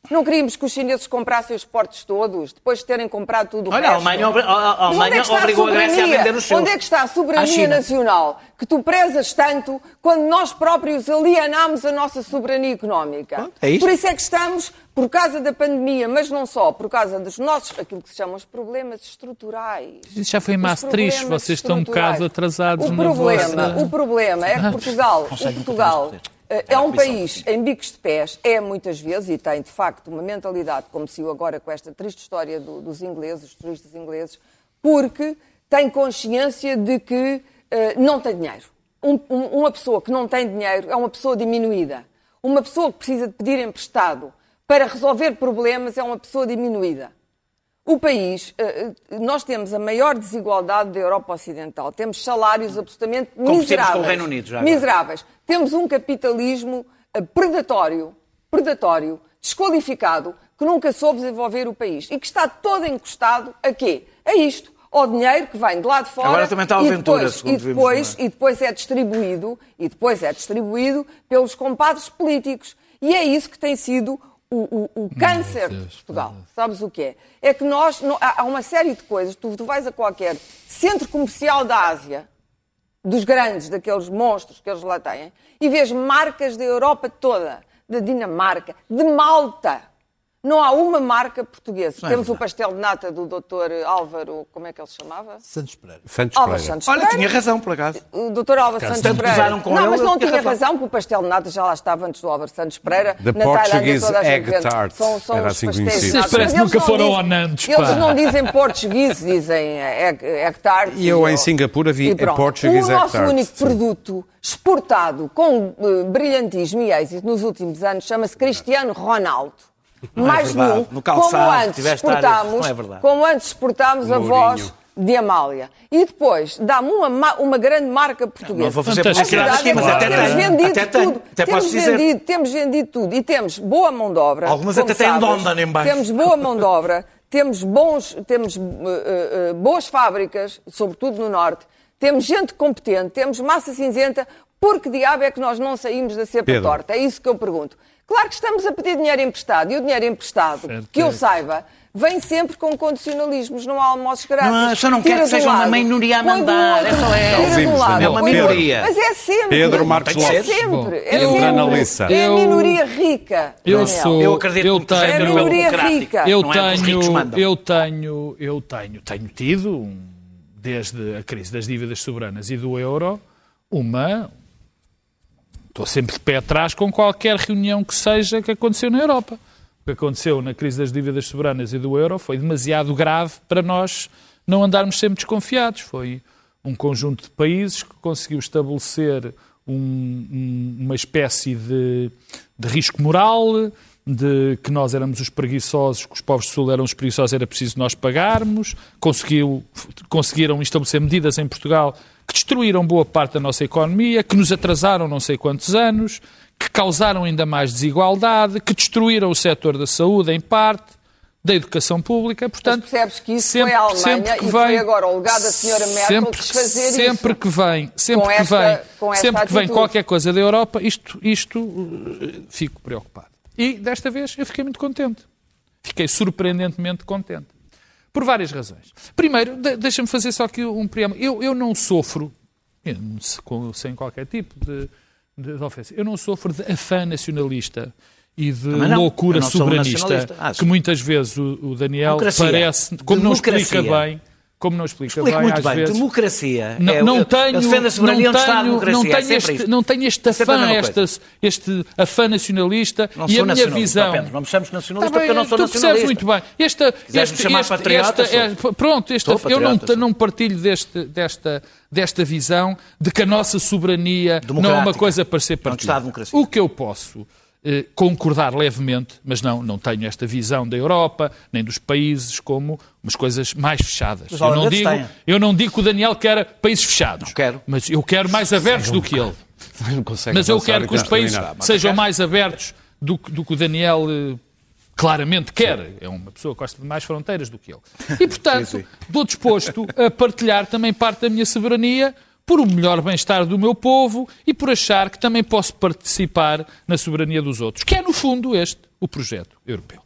Não queríamos que os chineses comprassem os portos todos, depois de terem comprado tudo o Olha, resto. a Alemanha obri- a- a- a onde Alemanha é que está obrigou a Grécia a vender os seus. Onde é que está a soberania nacional que tu prezas tanto quando nós próprios alienámos a nossa soberania económica? É isto. Por isso é que estamos, por causa da pandemia, mas não só, por causa dos nossos, aquilo que se chamam os problemas estruturais. Isso já foi em Maastricht, vocês estão um bocado atrasados o na problema, vossa... O problema é que Portugal, nunca Portugal é um país em bicos de pés, é muitas vezes, e tem de facto uma mentalidade, como se eu agora com esta triste história do- dos ingleses, dos turistas ingleses, porque tem consciência de que eh, não tem dinheiro. Um- um- uma pessoa que não tem dinheiro é uma pessoa diminuída. Uma pessoa que precisa de pedir emprestado para resolver problemas é uma pessoa diminuída. O país, eh, eh, nós temos a maior desigualdade da Europa Ocidental. Temos salários absolutamente miseráveis. com o Reino Unido, já agora. miseráveis. Temos um capitalismo eh, predatório, predatório, desqualificado, que nunca soube desenvolver o país e que está todo encostado a quê? A isto. Ao dinheiro que vem de lá de fora Agora também está a e aventura, depois, segundo e vimos, depois, é? e depois é distribuído e depois é distribuído pelos compadres políticos. E é isso que tem sido o, o, o câncer de Portugal. Sabes o que é? É que nós, não- há uma série de coisas, tu, tu vais a qualquer centro comercial da Ásia, dos grandes, daqueles monstros que eles lá têm, e vês marcas da Europa toda, da Dinamarca, de Malta. Não há uma marca portuguesa. Temos o pastel de nata do Dr. Álvaro, como é que ele se chamava? Santos Pereira. Santos Álvaro Pereira. Santos Olha, Pereira. tinha razão, por acaso. O Dr. Álvaro Santos tanto Pereira. com não, ele, mas não tinha tinha razão. razão, porque o pastel de nata já lá estava antes do Álvaro Santos Pereira. The Na Portuguese toda a gente egg vende. tart. São, são Era os assim pastéis conhecido. de Vocês nata. parece nunca eles não foram dizem- ao Nantes, Eles pá. não dizem português, dizem egg, egg tart. E eu em Singapura vi E a pronto. Portuguese O egg nosso tart, único produto exportado com eh, brilhantismo e êxito nos últimos anos chama-se Cristiano Ronaldo. Não é Mais verdade. nenhum. No calçado, como antes exportámos, não é como antes exportámos a voz de Amália. E depois dá-me uma, ma- uma grande marca portuguesa. Não vou fazer. A publicidade verdade é que até temos vendido Até tudo. Até temos dizer. vendido, temos vendido tudo. E temos boa mão de obra. Algumas até têm. London em baixo. Temos boa mão de obra, temos, bons, temos eh, eh, boas fábricas, sobretudo no Norte, temos gente competente, temos massa cinzenta. Por que diabo é que nós não saímos da cepa Pedro. torta? É isso que eu pergunto. Claro que estamos a pedir dinheiro emprestado, e o dinheiro emprestado, Certo. que eu saiba, vem sempre com condicionalismos, não há almoços grátis. Não, eu só não quero que seja uma minoria a mandar, outro, é só é. tira de um lado. É uma minoria. Mas é sempre. Pedro Marcos é Lopes. sempre. Bom, é eu- sempre. Analisa. É a Eu- minoria rica. Eu Daniel. sou. Eu acredito eu tenho, É a minoria rica. Eu é tenho, eu tenho, eu tenho, tenho tido, desde a crise das dívidas soberanas e do euro, uma. Estou sempre de pé atrás com qualquer reunião que seja que aconteceu na Europa. O que aconteceu na crise das dívidas soberanas e do euro foi demasiado grave para nós não andarmos sempre desconfiados. Foi um conjunto de países que conseguiu estabelecer um- um- uma espécie de, de risco moral, de que nós éramos os preguiçosos, que os povos do Sul eram os preguiçosos, era preciso nós pagarmos. Conseguiu, conseguiram estabelecer medidas em Portugal que destruíram boa parte da nossa economia, que nos atrasaram não sei quantos anos, que causaram ainda mais desigualdade, que destruíram o setor da saúde em parte, da educação pública. Mas Portanto, percebes que isso sempre- foi a Alemanha sempre que e foi vem- agora o legado da senhora Merkel sempre, desfazer sempre isso. que vem, sempre Com que esta- vem, sempre que vem qualquer coisa da Europa, isto, isto uh, fico preocupado. E desta vez eu fiquei muito contente. Fiquei surpreendentemente contente. Por várias razões. Primeiro, de- deixa-me fazer só aqui um preâmbulo. Eu, eu não sofro, sem qualquer tipo de, de, de ofensa, eu não sofro de afã nacionalista e de não. loucura soberanista. Ah, que muitas vezes o, o Daniel Democracia. parece, como não explica Democracia. bem, como não explica, Explica bem muito bem. vezes. Democracia. Não, é, não tenho, Eu defendo a soberania não onde está a tenho, democracia. não é tenho, este, isto. não tenho este É afã, este, coisa. este afã nacionalista Não e a minha nacionalista, visão. Pedro. Não me chames nacionalista Tá bem, porque eu não sou tu percebes nacionalista. muito bem. Esta, Quiseres este, este, patriota, esta, é, pronto, esta, eu não, patriota, não partilho deste, desta, desta visão de que a nossa soberania não é uma coisa para ser partida. O que eu posso eh, concordar levemente, mas não, não tenho esta visão da Europa, nem dos países, como umas coisas mais fechadas. Os Eu não, digo, eu não digo que o Daniel quer países fechados. Não quero. Mas eu quero mais abertos do que ele. Mas eu quero que os países sejam mais abertos do, que- do que o Daniel eh, claramente quer. É uma pessoa que gosta de mais fronteiras do que ele. E, portanto, estou disposto a partilhar também parte da minha soberania por o melhor bem-estar do meu povo e por achar que também posso participar na soberania dos outros, que é, no fundo, este o projeto europeu.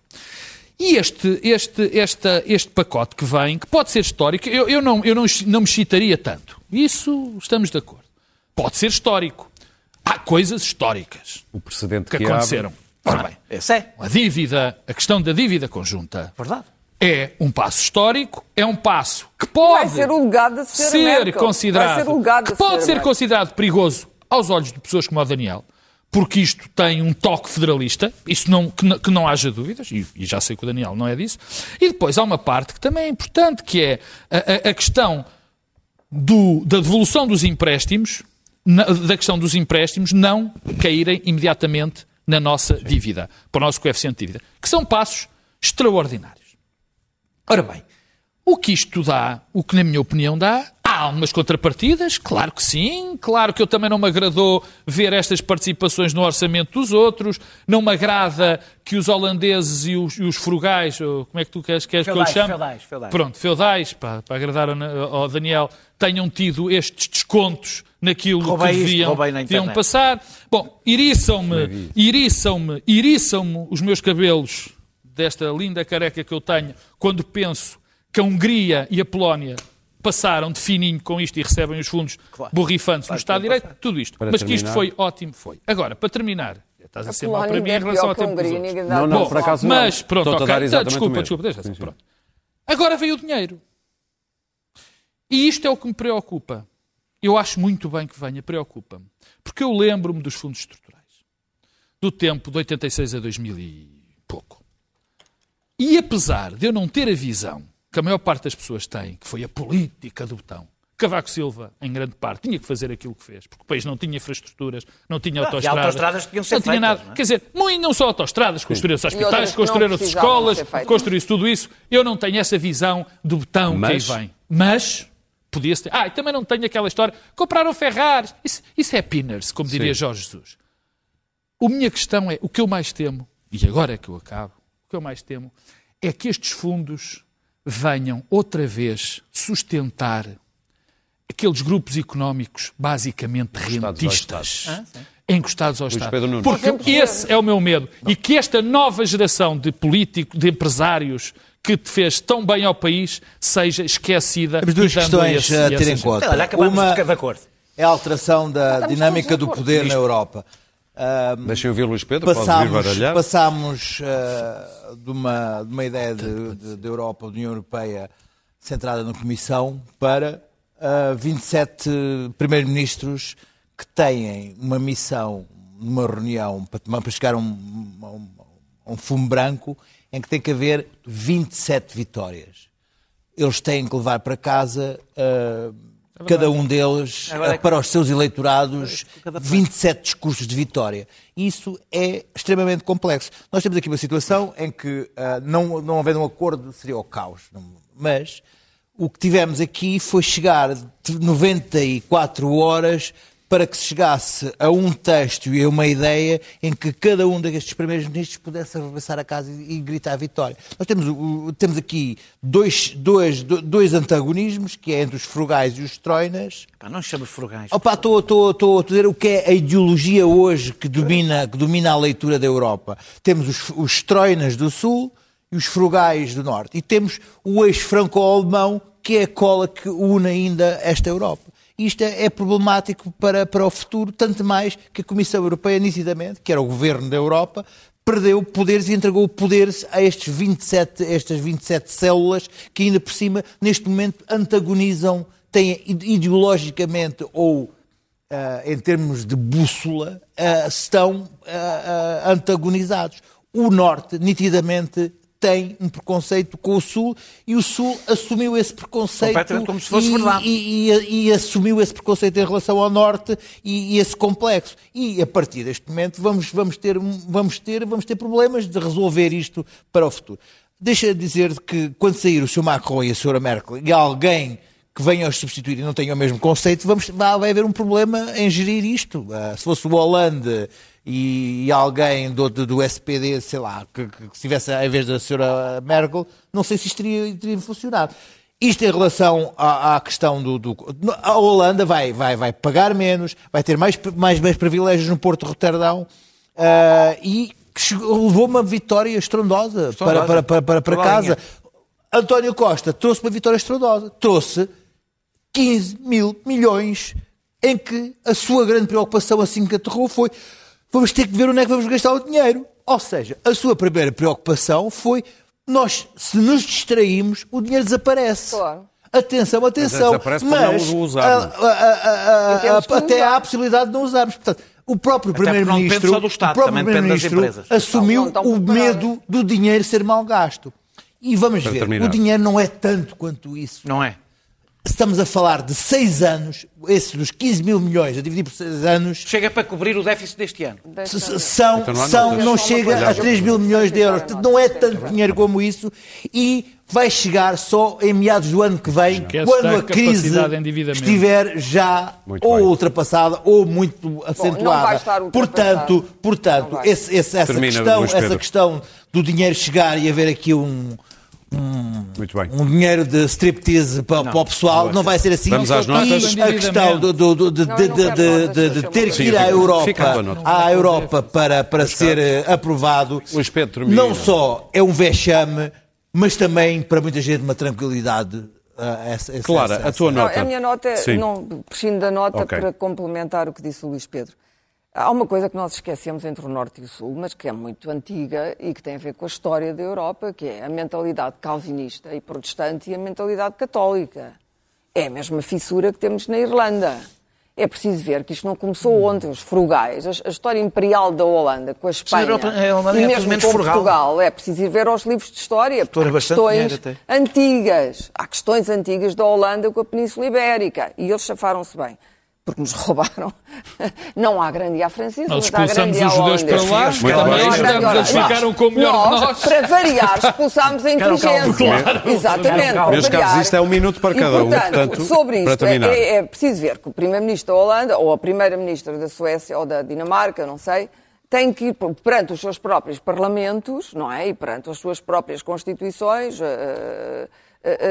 E este, este, esta, este pacote que vem, que pode ser histórico, eu, eu, não, eu não, não me excitaria tanto. Isso estamos de acordo. Pode ser histórico. Há coisas históricas O precedente que que, aconteceram. Ora bem, é. a dívida, a questão da dívida conjunta Verdade. É um passo histórico, é um passo que pode ser ser considerado, ser que pode ser considerado perigoso aos olhos de pessoas como o Daniel, porque isto tem um toque federalista, isso não, que, não, que não haja dúvidas, e, e já sei que o Daniel não é disso. E depois há uma parte que também é importante, que é a, a- a questão do- da devolução dos empréstimos, na- da questão dos empréstimos não caírem imediatamente na nossa dívida, para o nosso coeficiente de dívida, que são passos extraordinários. Ora bem, o que isto dá, o que na minha opinião dá, à algumas contrapartidas, claro que sim. Claro que eu também não me agradou ver estas participações no orçamento dos outros. Não me agrada que os holandeses e os, e os frugais, ou como é que tu queres, queres que eu lhe Feudais, chame? feudais, feudais. Pronto, feudais, para, para agradar ao, ao Daniel, tenham tido estes descontos naquilo Roubei que isto, deviam, na deviam passar. Bom, iriçam-me, iriçam-me, iriçam-me os meus cabelos desta linda careca que eu tenho quando penso que a Hungria e a Polónia passaram de fininho com isto e recebem os fundos borrifantes no Estado de Direito, tudo isto. Para Mas que isto terminar. foi ótimo, foi. Agora, para terminar, estás a, ser mau Polónia para mim em é relação ao a tempo Hungria, Não, não, conta. por acaso não. Mas, pronto, Estou-te a ok. dar exatamente desculpa, desculpa, deixa Sim, assim, sim. pronto. Agora veio o dinheiro. E isto é o que me preocupa. Eu acho muito bem que venha, preocupa-me. Porque eu lembro-me dos fundos estruturais. Do tempo de 86 a 2000 e pouco. E apesar de eu não ter a visão que a maior parte das pessoas tem, que foi a política do botão, Cavaco Silva, em grande parte, tinha que fazer aquilo que fez, porque o país não tinha infraestruturas, não tinha Ah, e que ser não tinha feitas, nada. não é? Quer dizer, não só autoestradas, construíram-se hospitais, construíram-se escolas, feitas. construiu-se tudo isso. Eu não tenho essa visão do botão Mas- que aí vem. Mas podia-se ter. Ah, e também não tenho aquela história. Compraram Ferraris. Isso, isso é pinners, como diria Sim. Jorge Jesus. A minha questão é, o que eu mais temo, e agora é que eu acabo, que eu mais temo é que estes fundos venham outra vez sustentar aqueles grupos económicos basicamente rentistas. ao Encostados ao Estado. Pedro Nunes. Porque exemplo, esse é o meu medo. E que esta nova geração de políticos, de empresários que te fez tão bem ao país, seja esquecida. Temos duas e questões esse- a ter em conta. Olha, acabamos Uma de é a alteração da Estamos dinâmica do poder na Europa. Deixem ouvir Luís Pedro, Passámos, passámos eh, de, uma, de uma ideia de, de- de Europa, de União Europeia, centrada na Comissão, para eh, 27 primeiros-ministros que têm uma missão numa reunião para, para chegar a um, a um- um fumo branco em que tem que haver 27 vitórias. Eles têm que levar para casa, eh, cada um deles, Agora é para os seus eleitorados, 27 discursos de vitória. Isso é extremamente complexo. Nós temos aqui uma situação em que, ah, não, não havendo um acordo, seria o caos. Mas o que tivemos aqui foi chegar de 94 horas para que se chegasse a um texto e a uma ideia em que cada um destes primeiros ministros pudesse regressar a casa e, e gritar a vitória. Nós temos, o- temos aqui dois, dois, do- dois antagonismos, que é entre os frugais e os troinas, Pá, não chama frugais. Opa, estou estou- estou a dizer o que é a ideologia hoje que domina, que domina a leitura da Europa. Temos os, os troinas do Sul e os frugais do Norte. E temos o ex-franco-alemão, que é a cola que une ainda esta Europa. Isto é, é problemático para, para o futuro, tanto mais que a Comissão Europeia, nitidamente, que era o governo da Europa, perdeu poderes e entregou poderes a estes 27, estas 27 células que ainda por cima, neste momento, antagonizam, têm ide- ideologicamente ou ah, em termos de bússola, ah, estão ah, antagonizados. O Norte, nitidamente, tem um preconceito com o Sul e o Sul assumiu esse preconceito como se fosse e, verdade. e, e- e assumiu esse preconceito em relação ao Norte e, esse complexo. E a partir deste momento vamos, vamos, ter, vamos, ter, vamos ter problemas de resolver isto para o futuro. Deixa de dizer que quando sair o Sr. Macron e a Sra. Merkel e alguém que venha os substituir e não tenha o mesmo conceito, vamos, vai, vai haver um problema em gerir isto. Ah, se fosse o Hollande e, alguém do, do, do SPD, sei lá, que, que estivesse em vez da Sra. Merkel, não sei se isto teria, teria funcionado. Isto em relação à, à questão do, do- A Holanda vai, vai, vai pagar menos, vai ter mais, mais, mais privilégios no Porto de Roterdão ah, e que levou uma vitória estrondosa, para, para, para, para, para casa. António Costa trouxe uma vitória estrondosa. Trouxe 15 mil milhões em que a sua grande preocupação assim que aterrou foi vamos ter que ver onde é que vamos gastar o dinheiro. Ou seja, a sua primeira preocupação foi nós, se nos distraímos, o dinheiro desaparece. Claro. Atenção, atenção. Mas não a- a- a- que até usar. há a possibilidade de não usarmos. Portanto, o próprio Primeiro-Ministro só do Estado, o próprio também depende das Primeiro-Ministro empresas. assumiu Não estão o medo do dinheiro ser mal gasto. E vamos Para ver, terminar. o dinheiro não é tanto quanto isso. Não é? Estamos a falar de seis anos, esse dos 15 mil milhões a dividir por seis anos, Chega para cobrir o déficit deste ano. São, Então não são, não chega a eu 3 mil milhões de euros. Portanto, não é tanto dinheiro como isso e vai chegar só em meados do ano que vem, Esquece quando a crise estiver já Muito ou bem. ultrapassada ou muito acentuada. ultrapassada. portanto, portanto esse- esse- essa, Termina, questão, essa questão do dinheiro chegar e haver aqui um, Muito bem. um dinheiro de striptease para, para o pessoal, não vai ser assim. Vamos às e notas. a questão do- do- do- de, de- de- de- ter que ir à Europa, nota. à Europa para, para ser eh, aprovado, não só é um vexame, mas também para muita gente uma tranquilidade. eh, essa- essa- Clara, essa- a tua essa- Não, nota. a minha nota, Sim. não, prescindo da nota Ok. para complementar o que disse o Luís Pedro. Há uma coisa que nós esquecemos entre o Norte e o Sul, mas que é muito antiga e que tem a ver com a história da Europa, que é a mentalidade calvinista e protestante e a mentalidade católica. É a mesma fissura que temos na Irlanda. É preciso ver que isto não começou ontem, os frugais. A, a história imperial da Holanda com a Espanha Europa- a Holanda e é mesmo menos com frugal. Portugal, é preciso ir ver aos livros de história, porque há questões antigas. Há questões antigas da Holanda com a Península Ibérica. E eles chafaram-se bem. Porque nos roubaram. Não há grande à francesa, Nós mas há expulsamos grande à os judeus para lá, Muito também ajudamos, eles ficaram com o melhor que nós. Para variar, expulsámos a inteligência. Claro. Exatamente. para Meus caros, isto é um minuto para E, cada um, portanto, portanto, sobre isto, é, terminar. é- é preciso ver que o Primeiro-Ministro da Holanda, ou a Primeira-Ministra da Suécia, ou da Dinamarca, não sei, tem que ir perante os seus próprios parlamentos, não é? E perante as suas próprias constituições, eh,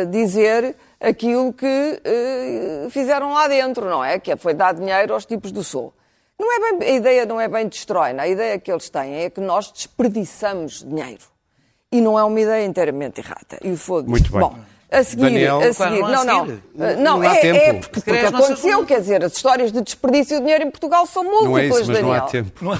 dizer aquilo que eh, fizeram lá dentro, não é? Que foi dar dinheiro aos tipos do Sul. Não é bem, a ideia não é bem destrói, a ideia que eles têm é que nós desperdiçamos dinheiro. E não é uma ideia inteiramente errada. E foda Muito bem. Bom, a seguir, Daniel, a seguir, não há não, não. Uh, Não não, há é, tempo. é porque, porque aconteceu, quer dizer, as histórias de desperdício de dinheiro em Portugal são múltiplas, Não é isso, mas Daniel. não há tempo. Não é?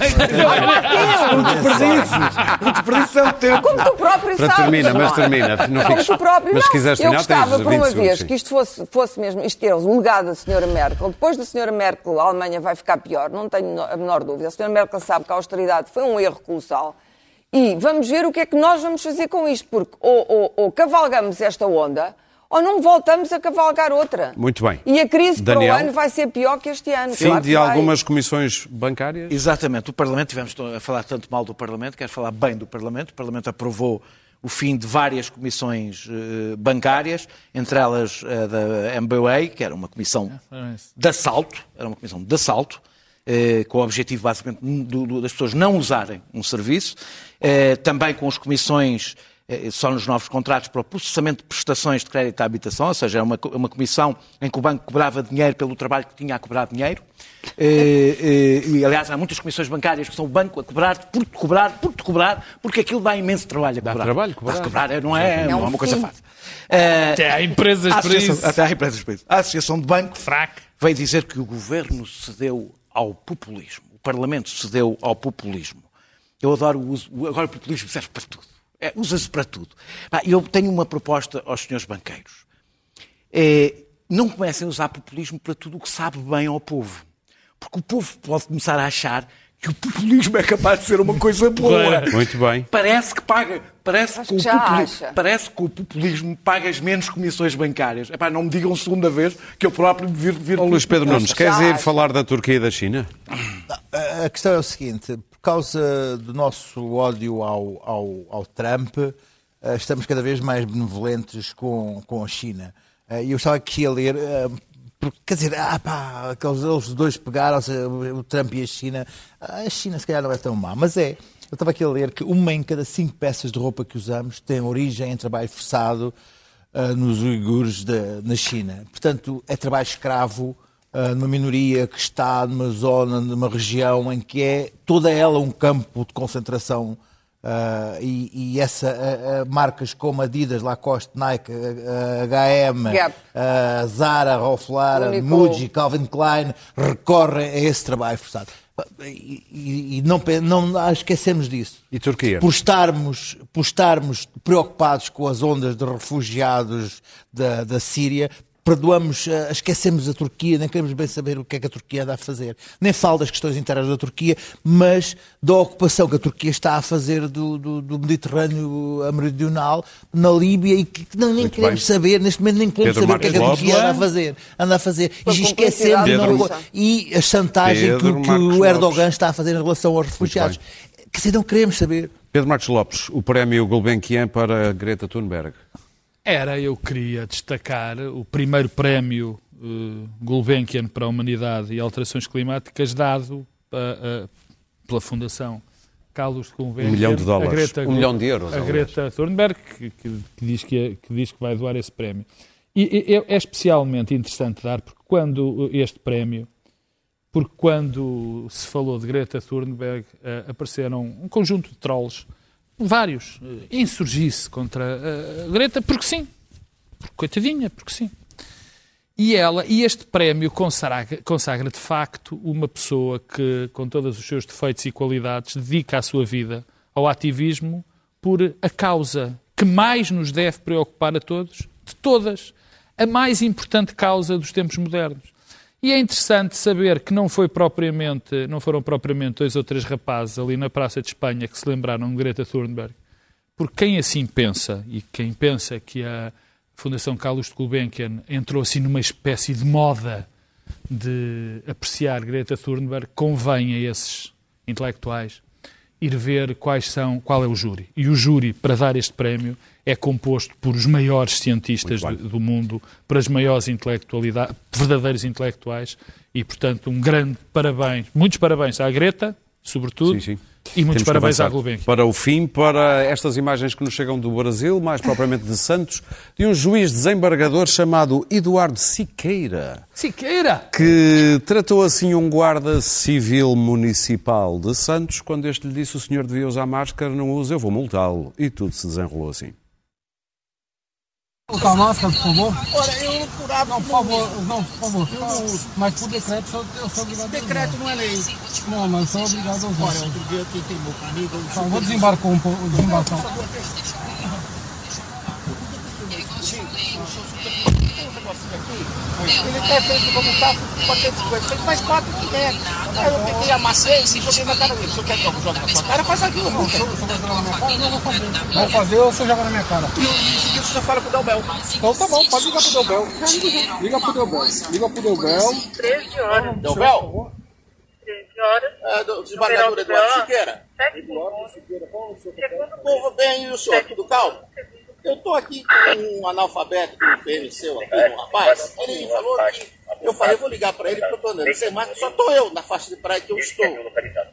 O desperdício. O desperdício é o tempo. Como tu próprio Para sabes. termina, não mas termina, não Como tu próprio, mas não. quiseres Eu gostava, por 20 uma vez, que isto fosse, fosse mesmo, isto é o legado da senhora Merkel. Depois da senhora Merkel, a Alemanha vai ficar pior, não tenho a menor dúvida. A senhora Merkel sabe que a austeridade foi um erro colossal. E vamos ver o que é que nós vamos fazer com isto, porque ou, ou- ou cavalgamos esta onda, ou não voltamos a cavalgar outra. Muito bem. E a crise Daniel? para o ano vai ser pior que este ano. Fim claro de vai. algumas comissões bancárias. Exatamente. O Parlamento, tivemos a falar tanto mal do Parlamento, quero falar bem do Parlamento. O Parlamento aprovou o fim de várias comissões eh, bancárias, entre elas a da MBA, que era uma comissão de assalto, era uma comissão de assalto, eh, com o objetivo basicamente do- do- das pessoas não usarem um serviço, eh, também com as comissões eh, só nos novos contratos para o processamento de prestações de crédito à habitação, ou seja, é uma, uma comissão em que o banco cobrava dinheiro pelo trabalho que tinha a cobrar dinheiro. Eh, eh, e, aliás, há muitas comissões bancárias que são o banco a cobrar por te cobrar, por te cobrar, porque aquilo dá imenso trabalho a Dá cobrar. trabalho cobrar. Dá cobrar, é, não é, não é um uma coisa fácil. Eh, Até há empresas para isso. Até há empresas para isso. A Associação de Bancos Fraco. veio dizer que o governo cedeu ao populismo. O Parlamento cedeu ao populismo. Eu adoro o uso. Agora o populismo serve para tudo. É, Usa-se para tudo. Eu tenho uma proposta aos senhores banqueiros. É, não comecem a usar populismo para tudo o que sabe bem ao povo. Porque o povo pode começar a achar que o populismo é capaz de ser uma coisa boa. Muito bem. Parece que paga. Parece que, o que já populi- acha. parece que o populismo paga as menos comissões bancárias. Epá, não me digam segunda vez que eu próprio vir, vir Ó, Luís Pedro Nunes, queres ir falar da Turquia e da China? A questão é o seguinte: por causa do nosso ódio ao, ao, ao Trump, eh, estamos cada vez mais benevolentes com, com a China. Eh, E eu estava aqui a ler, eh, porque, quer dizer, ah, pá, aqueles eles dois pegaram-se, o Trump e a China. A China, se calhar, não é tão má, mas é. Eu estava aqui a ler que uma em cada cinco peças de roupa que usamos tem origem em trabalho forçado ah, nos uigures da- na China. Portanto, é trabalho escravo ah, numa minoria que está numa zona, numa região em que é toda ela um campo de concentração. ah, e, e essa ah, ah, marcas como Adidas, Lacoste, Nike, H&M, ah, Zara, Ralph Lauren. Muji, Calvin Klein recorrem a esse trabalho forçado. E, e- não, não ah, esquecemos disso E Turquia? por estarmos, por estarmos preocupados com as ondas de refugiados da, da Síria, perdoamos, eh, esquecemos a Turquia, nem queremos bem saber o que é que a Turquia anda a fazer. Nem falo das questões internas da Turquia, mas da ocupação que a Turquia está a fazer do, do, do Mediterrâneo meridional, na Líbia, e que não, nem Muito queremos bem. saber, neste momento nem queremos Pedro saber o que é que a Turquia anda a fazer. Anda a fazer. E esquecemos russa. e a chantagem que, Pedro o- que Marcos o Erdogan Lopes. está a fazer em relação aos refugiados. Quer dizer, não queremos saber. Pedro Marcos Lopes, o prémio Gulbenkian para Greta Thunberg. Era, eu queria destacar o primeiro prémio eh, Gulbenkian para a Humanidade e Alterações Climáticas dado eh, eh, pela Fundação Carlos Gulbenkian. Um milhão de dólares. a Greta, Um milhão de euros, A aliás. Greta Thunberg, que, que- que diz que, é- que diz que vai doar esse prémio. E e- é, especialmente interessante dar, porque quando este prémio, porque quando se falou de Greta Thunberg, apareceram um conjunto de trolls, vários, eh, insurgir-se contra eh, a Greta, porque sim. Porque, coitadinha, porque sim. E ela, e este prémio consagra, consagra de facto uma pessoa que, com todos os seus defeitos e qualidades, dedica a sua vida ao ativismo por a causa que mais nos deve preocupar a todos, de todas, a mais importante causa dos tempos modernos. E é interessante saber que não, foi propriamente, não foram propriamente dois ou três rapazes ali na Praça de Espanha que se lembraram de Greta Thunberg, porque quem assim pensa, e quem pensa que a Fundação Carlos de Gulbenkian entrou assim numa espécie de moda de apreciar Greta Thunberg, convém a esses intelectuais ir ver quais são, qual é o júri. E o júri, para dar este prémio, é composto por os maiores cientistas do, do mundo, por as maiores intelectualidades, verdadeiros intelectuais, e, portanto, um grande parabéns, muitos parabéns à Greta, sobretudo, Sim, sim. E muitos Temos parabéns à. Gulbenkian. Para o fim, para estas imagens que nos chegam do Brasil, mais propriamente de Santos, de um juiz desembargador chamado Eduardo Siqueira, Siqueira! que tratou assim um guarda civil municipal de Santos, quando este lhe disse o senhor devia usar máscara, não usa, eu vou multá-lo. E tudo se desenrolou assim. A máscara, por favor. Olha, eu hábito Não, por favor, não, por favor. Eu não uso. Mas por decreto eu, sou obrigado a Decreto não é lei. usar. Não, mas sou obrigado a usar. Olha, outro dia quem teimou comigo... eu Então, vou desembarcar um pouco, desembarcar. Ele até fez como tá, 450, faz 4 500. Aí eu peguei, amassei e joguei na cara dele. Se eu quer que eu jogue na sua cara, faz aquilo. Não, se eu eu jogar na minha cara, não vou fazer. Vou fazer ou você joga na minha cara? E em seguida você já fala pro Delbel. Então tá bom, pode ligar pro Delbel. Liga pro Delbel. Liga pro Delbel. 13 horas. Delbel? 13 horas. É, do desembargador Eduardo Siqueira. 7 segundos. Segundo Povo bem, e o senhor, tudo calmo? Eu tô aqui com um analfabeto do PMC aqui, um rapaz. Ele falou que. Eu falei, vou ligar para ele porque eu tô andando sem máscara, só tô eu na faixa de praia que eu estou.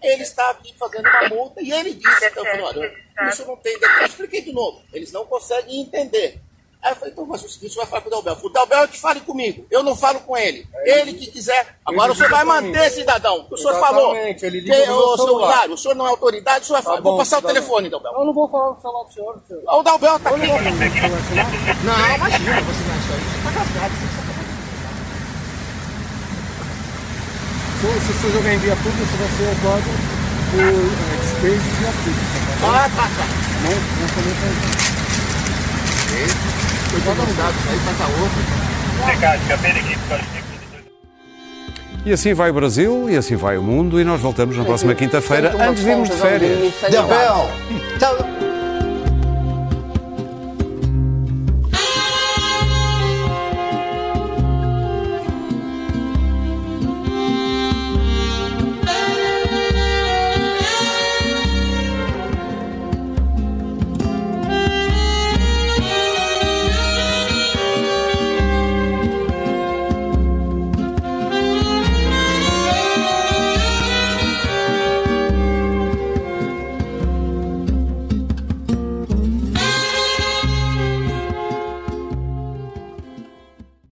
Ele está aqui fazendo uma multa e ele disse, então, eu falei, olha, isso não tem. Eu expliquei de novo, eles não conseguem entender. Aí eu falei, então, mas o seguinte, você vai falar com o Dalbel. O Dalbel é que fale comigo, eu não falo com ele. Ele que quiser. Agora o senhor vai manter, cidadão. O senhor falou. Exatamente, ele Que, liga meu ô, seu celular. O senhor não é autoridade, o senhor vai falar. Vou bom, passar o telefone, Dalbel. Eu não vou falar o celular do senhor, senhor. O Dalbel tá aqui. Você Não, imagina, você não é isso aí. Você tá rasgado. Se você jogar em via pública, você vai ser roubado por é, despejo de via pública. tá? Ah, tá, tá. Não, não falei pra ele. Cuidado, cuidado, aí passa outro. E assim vai o Brasil, e assim vai o mundo, e nós voltamos na próxima quinta-feira, antes de irmos de férias. disso,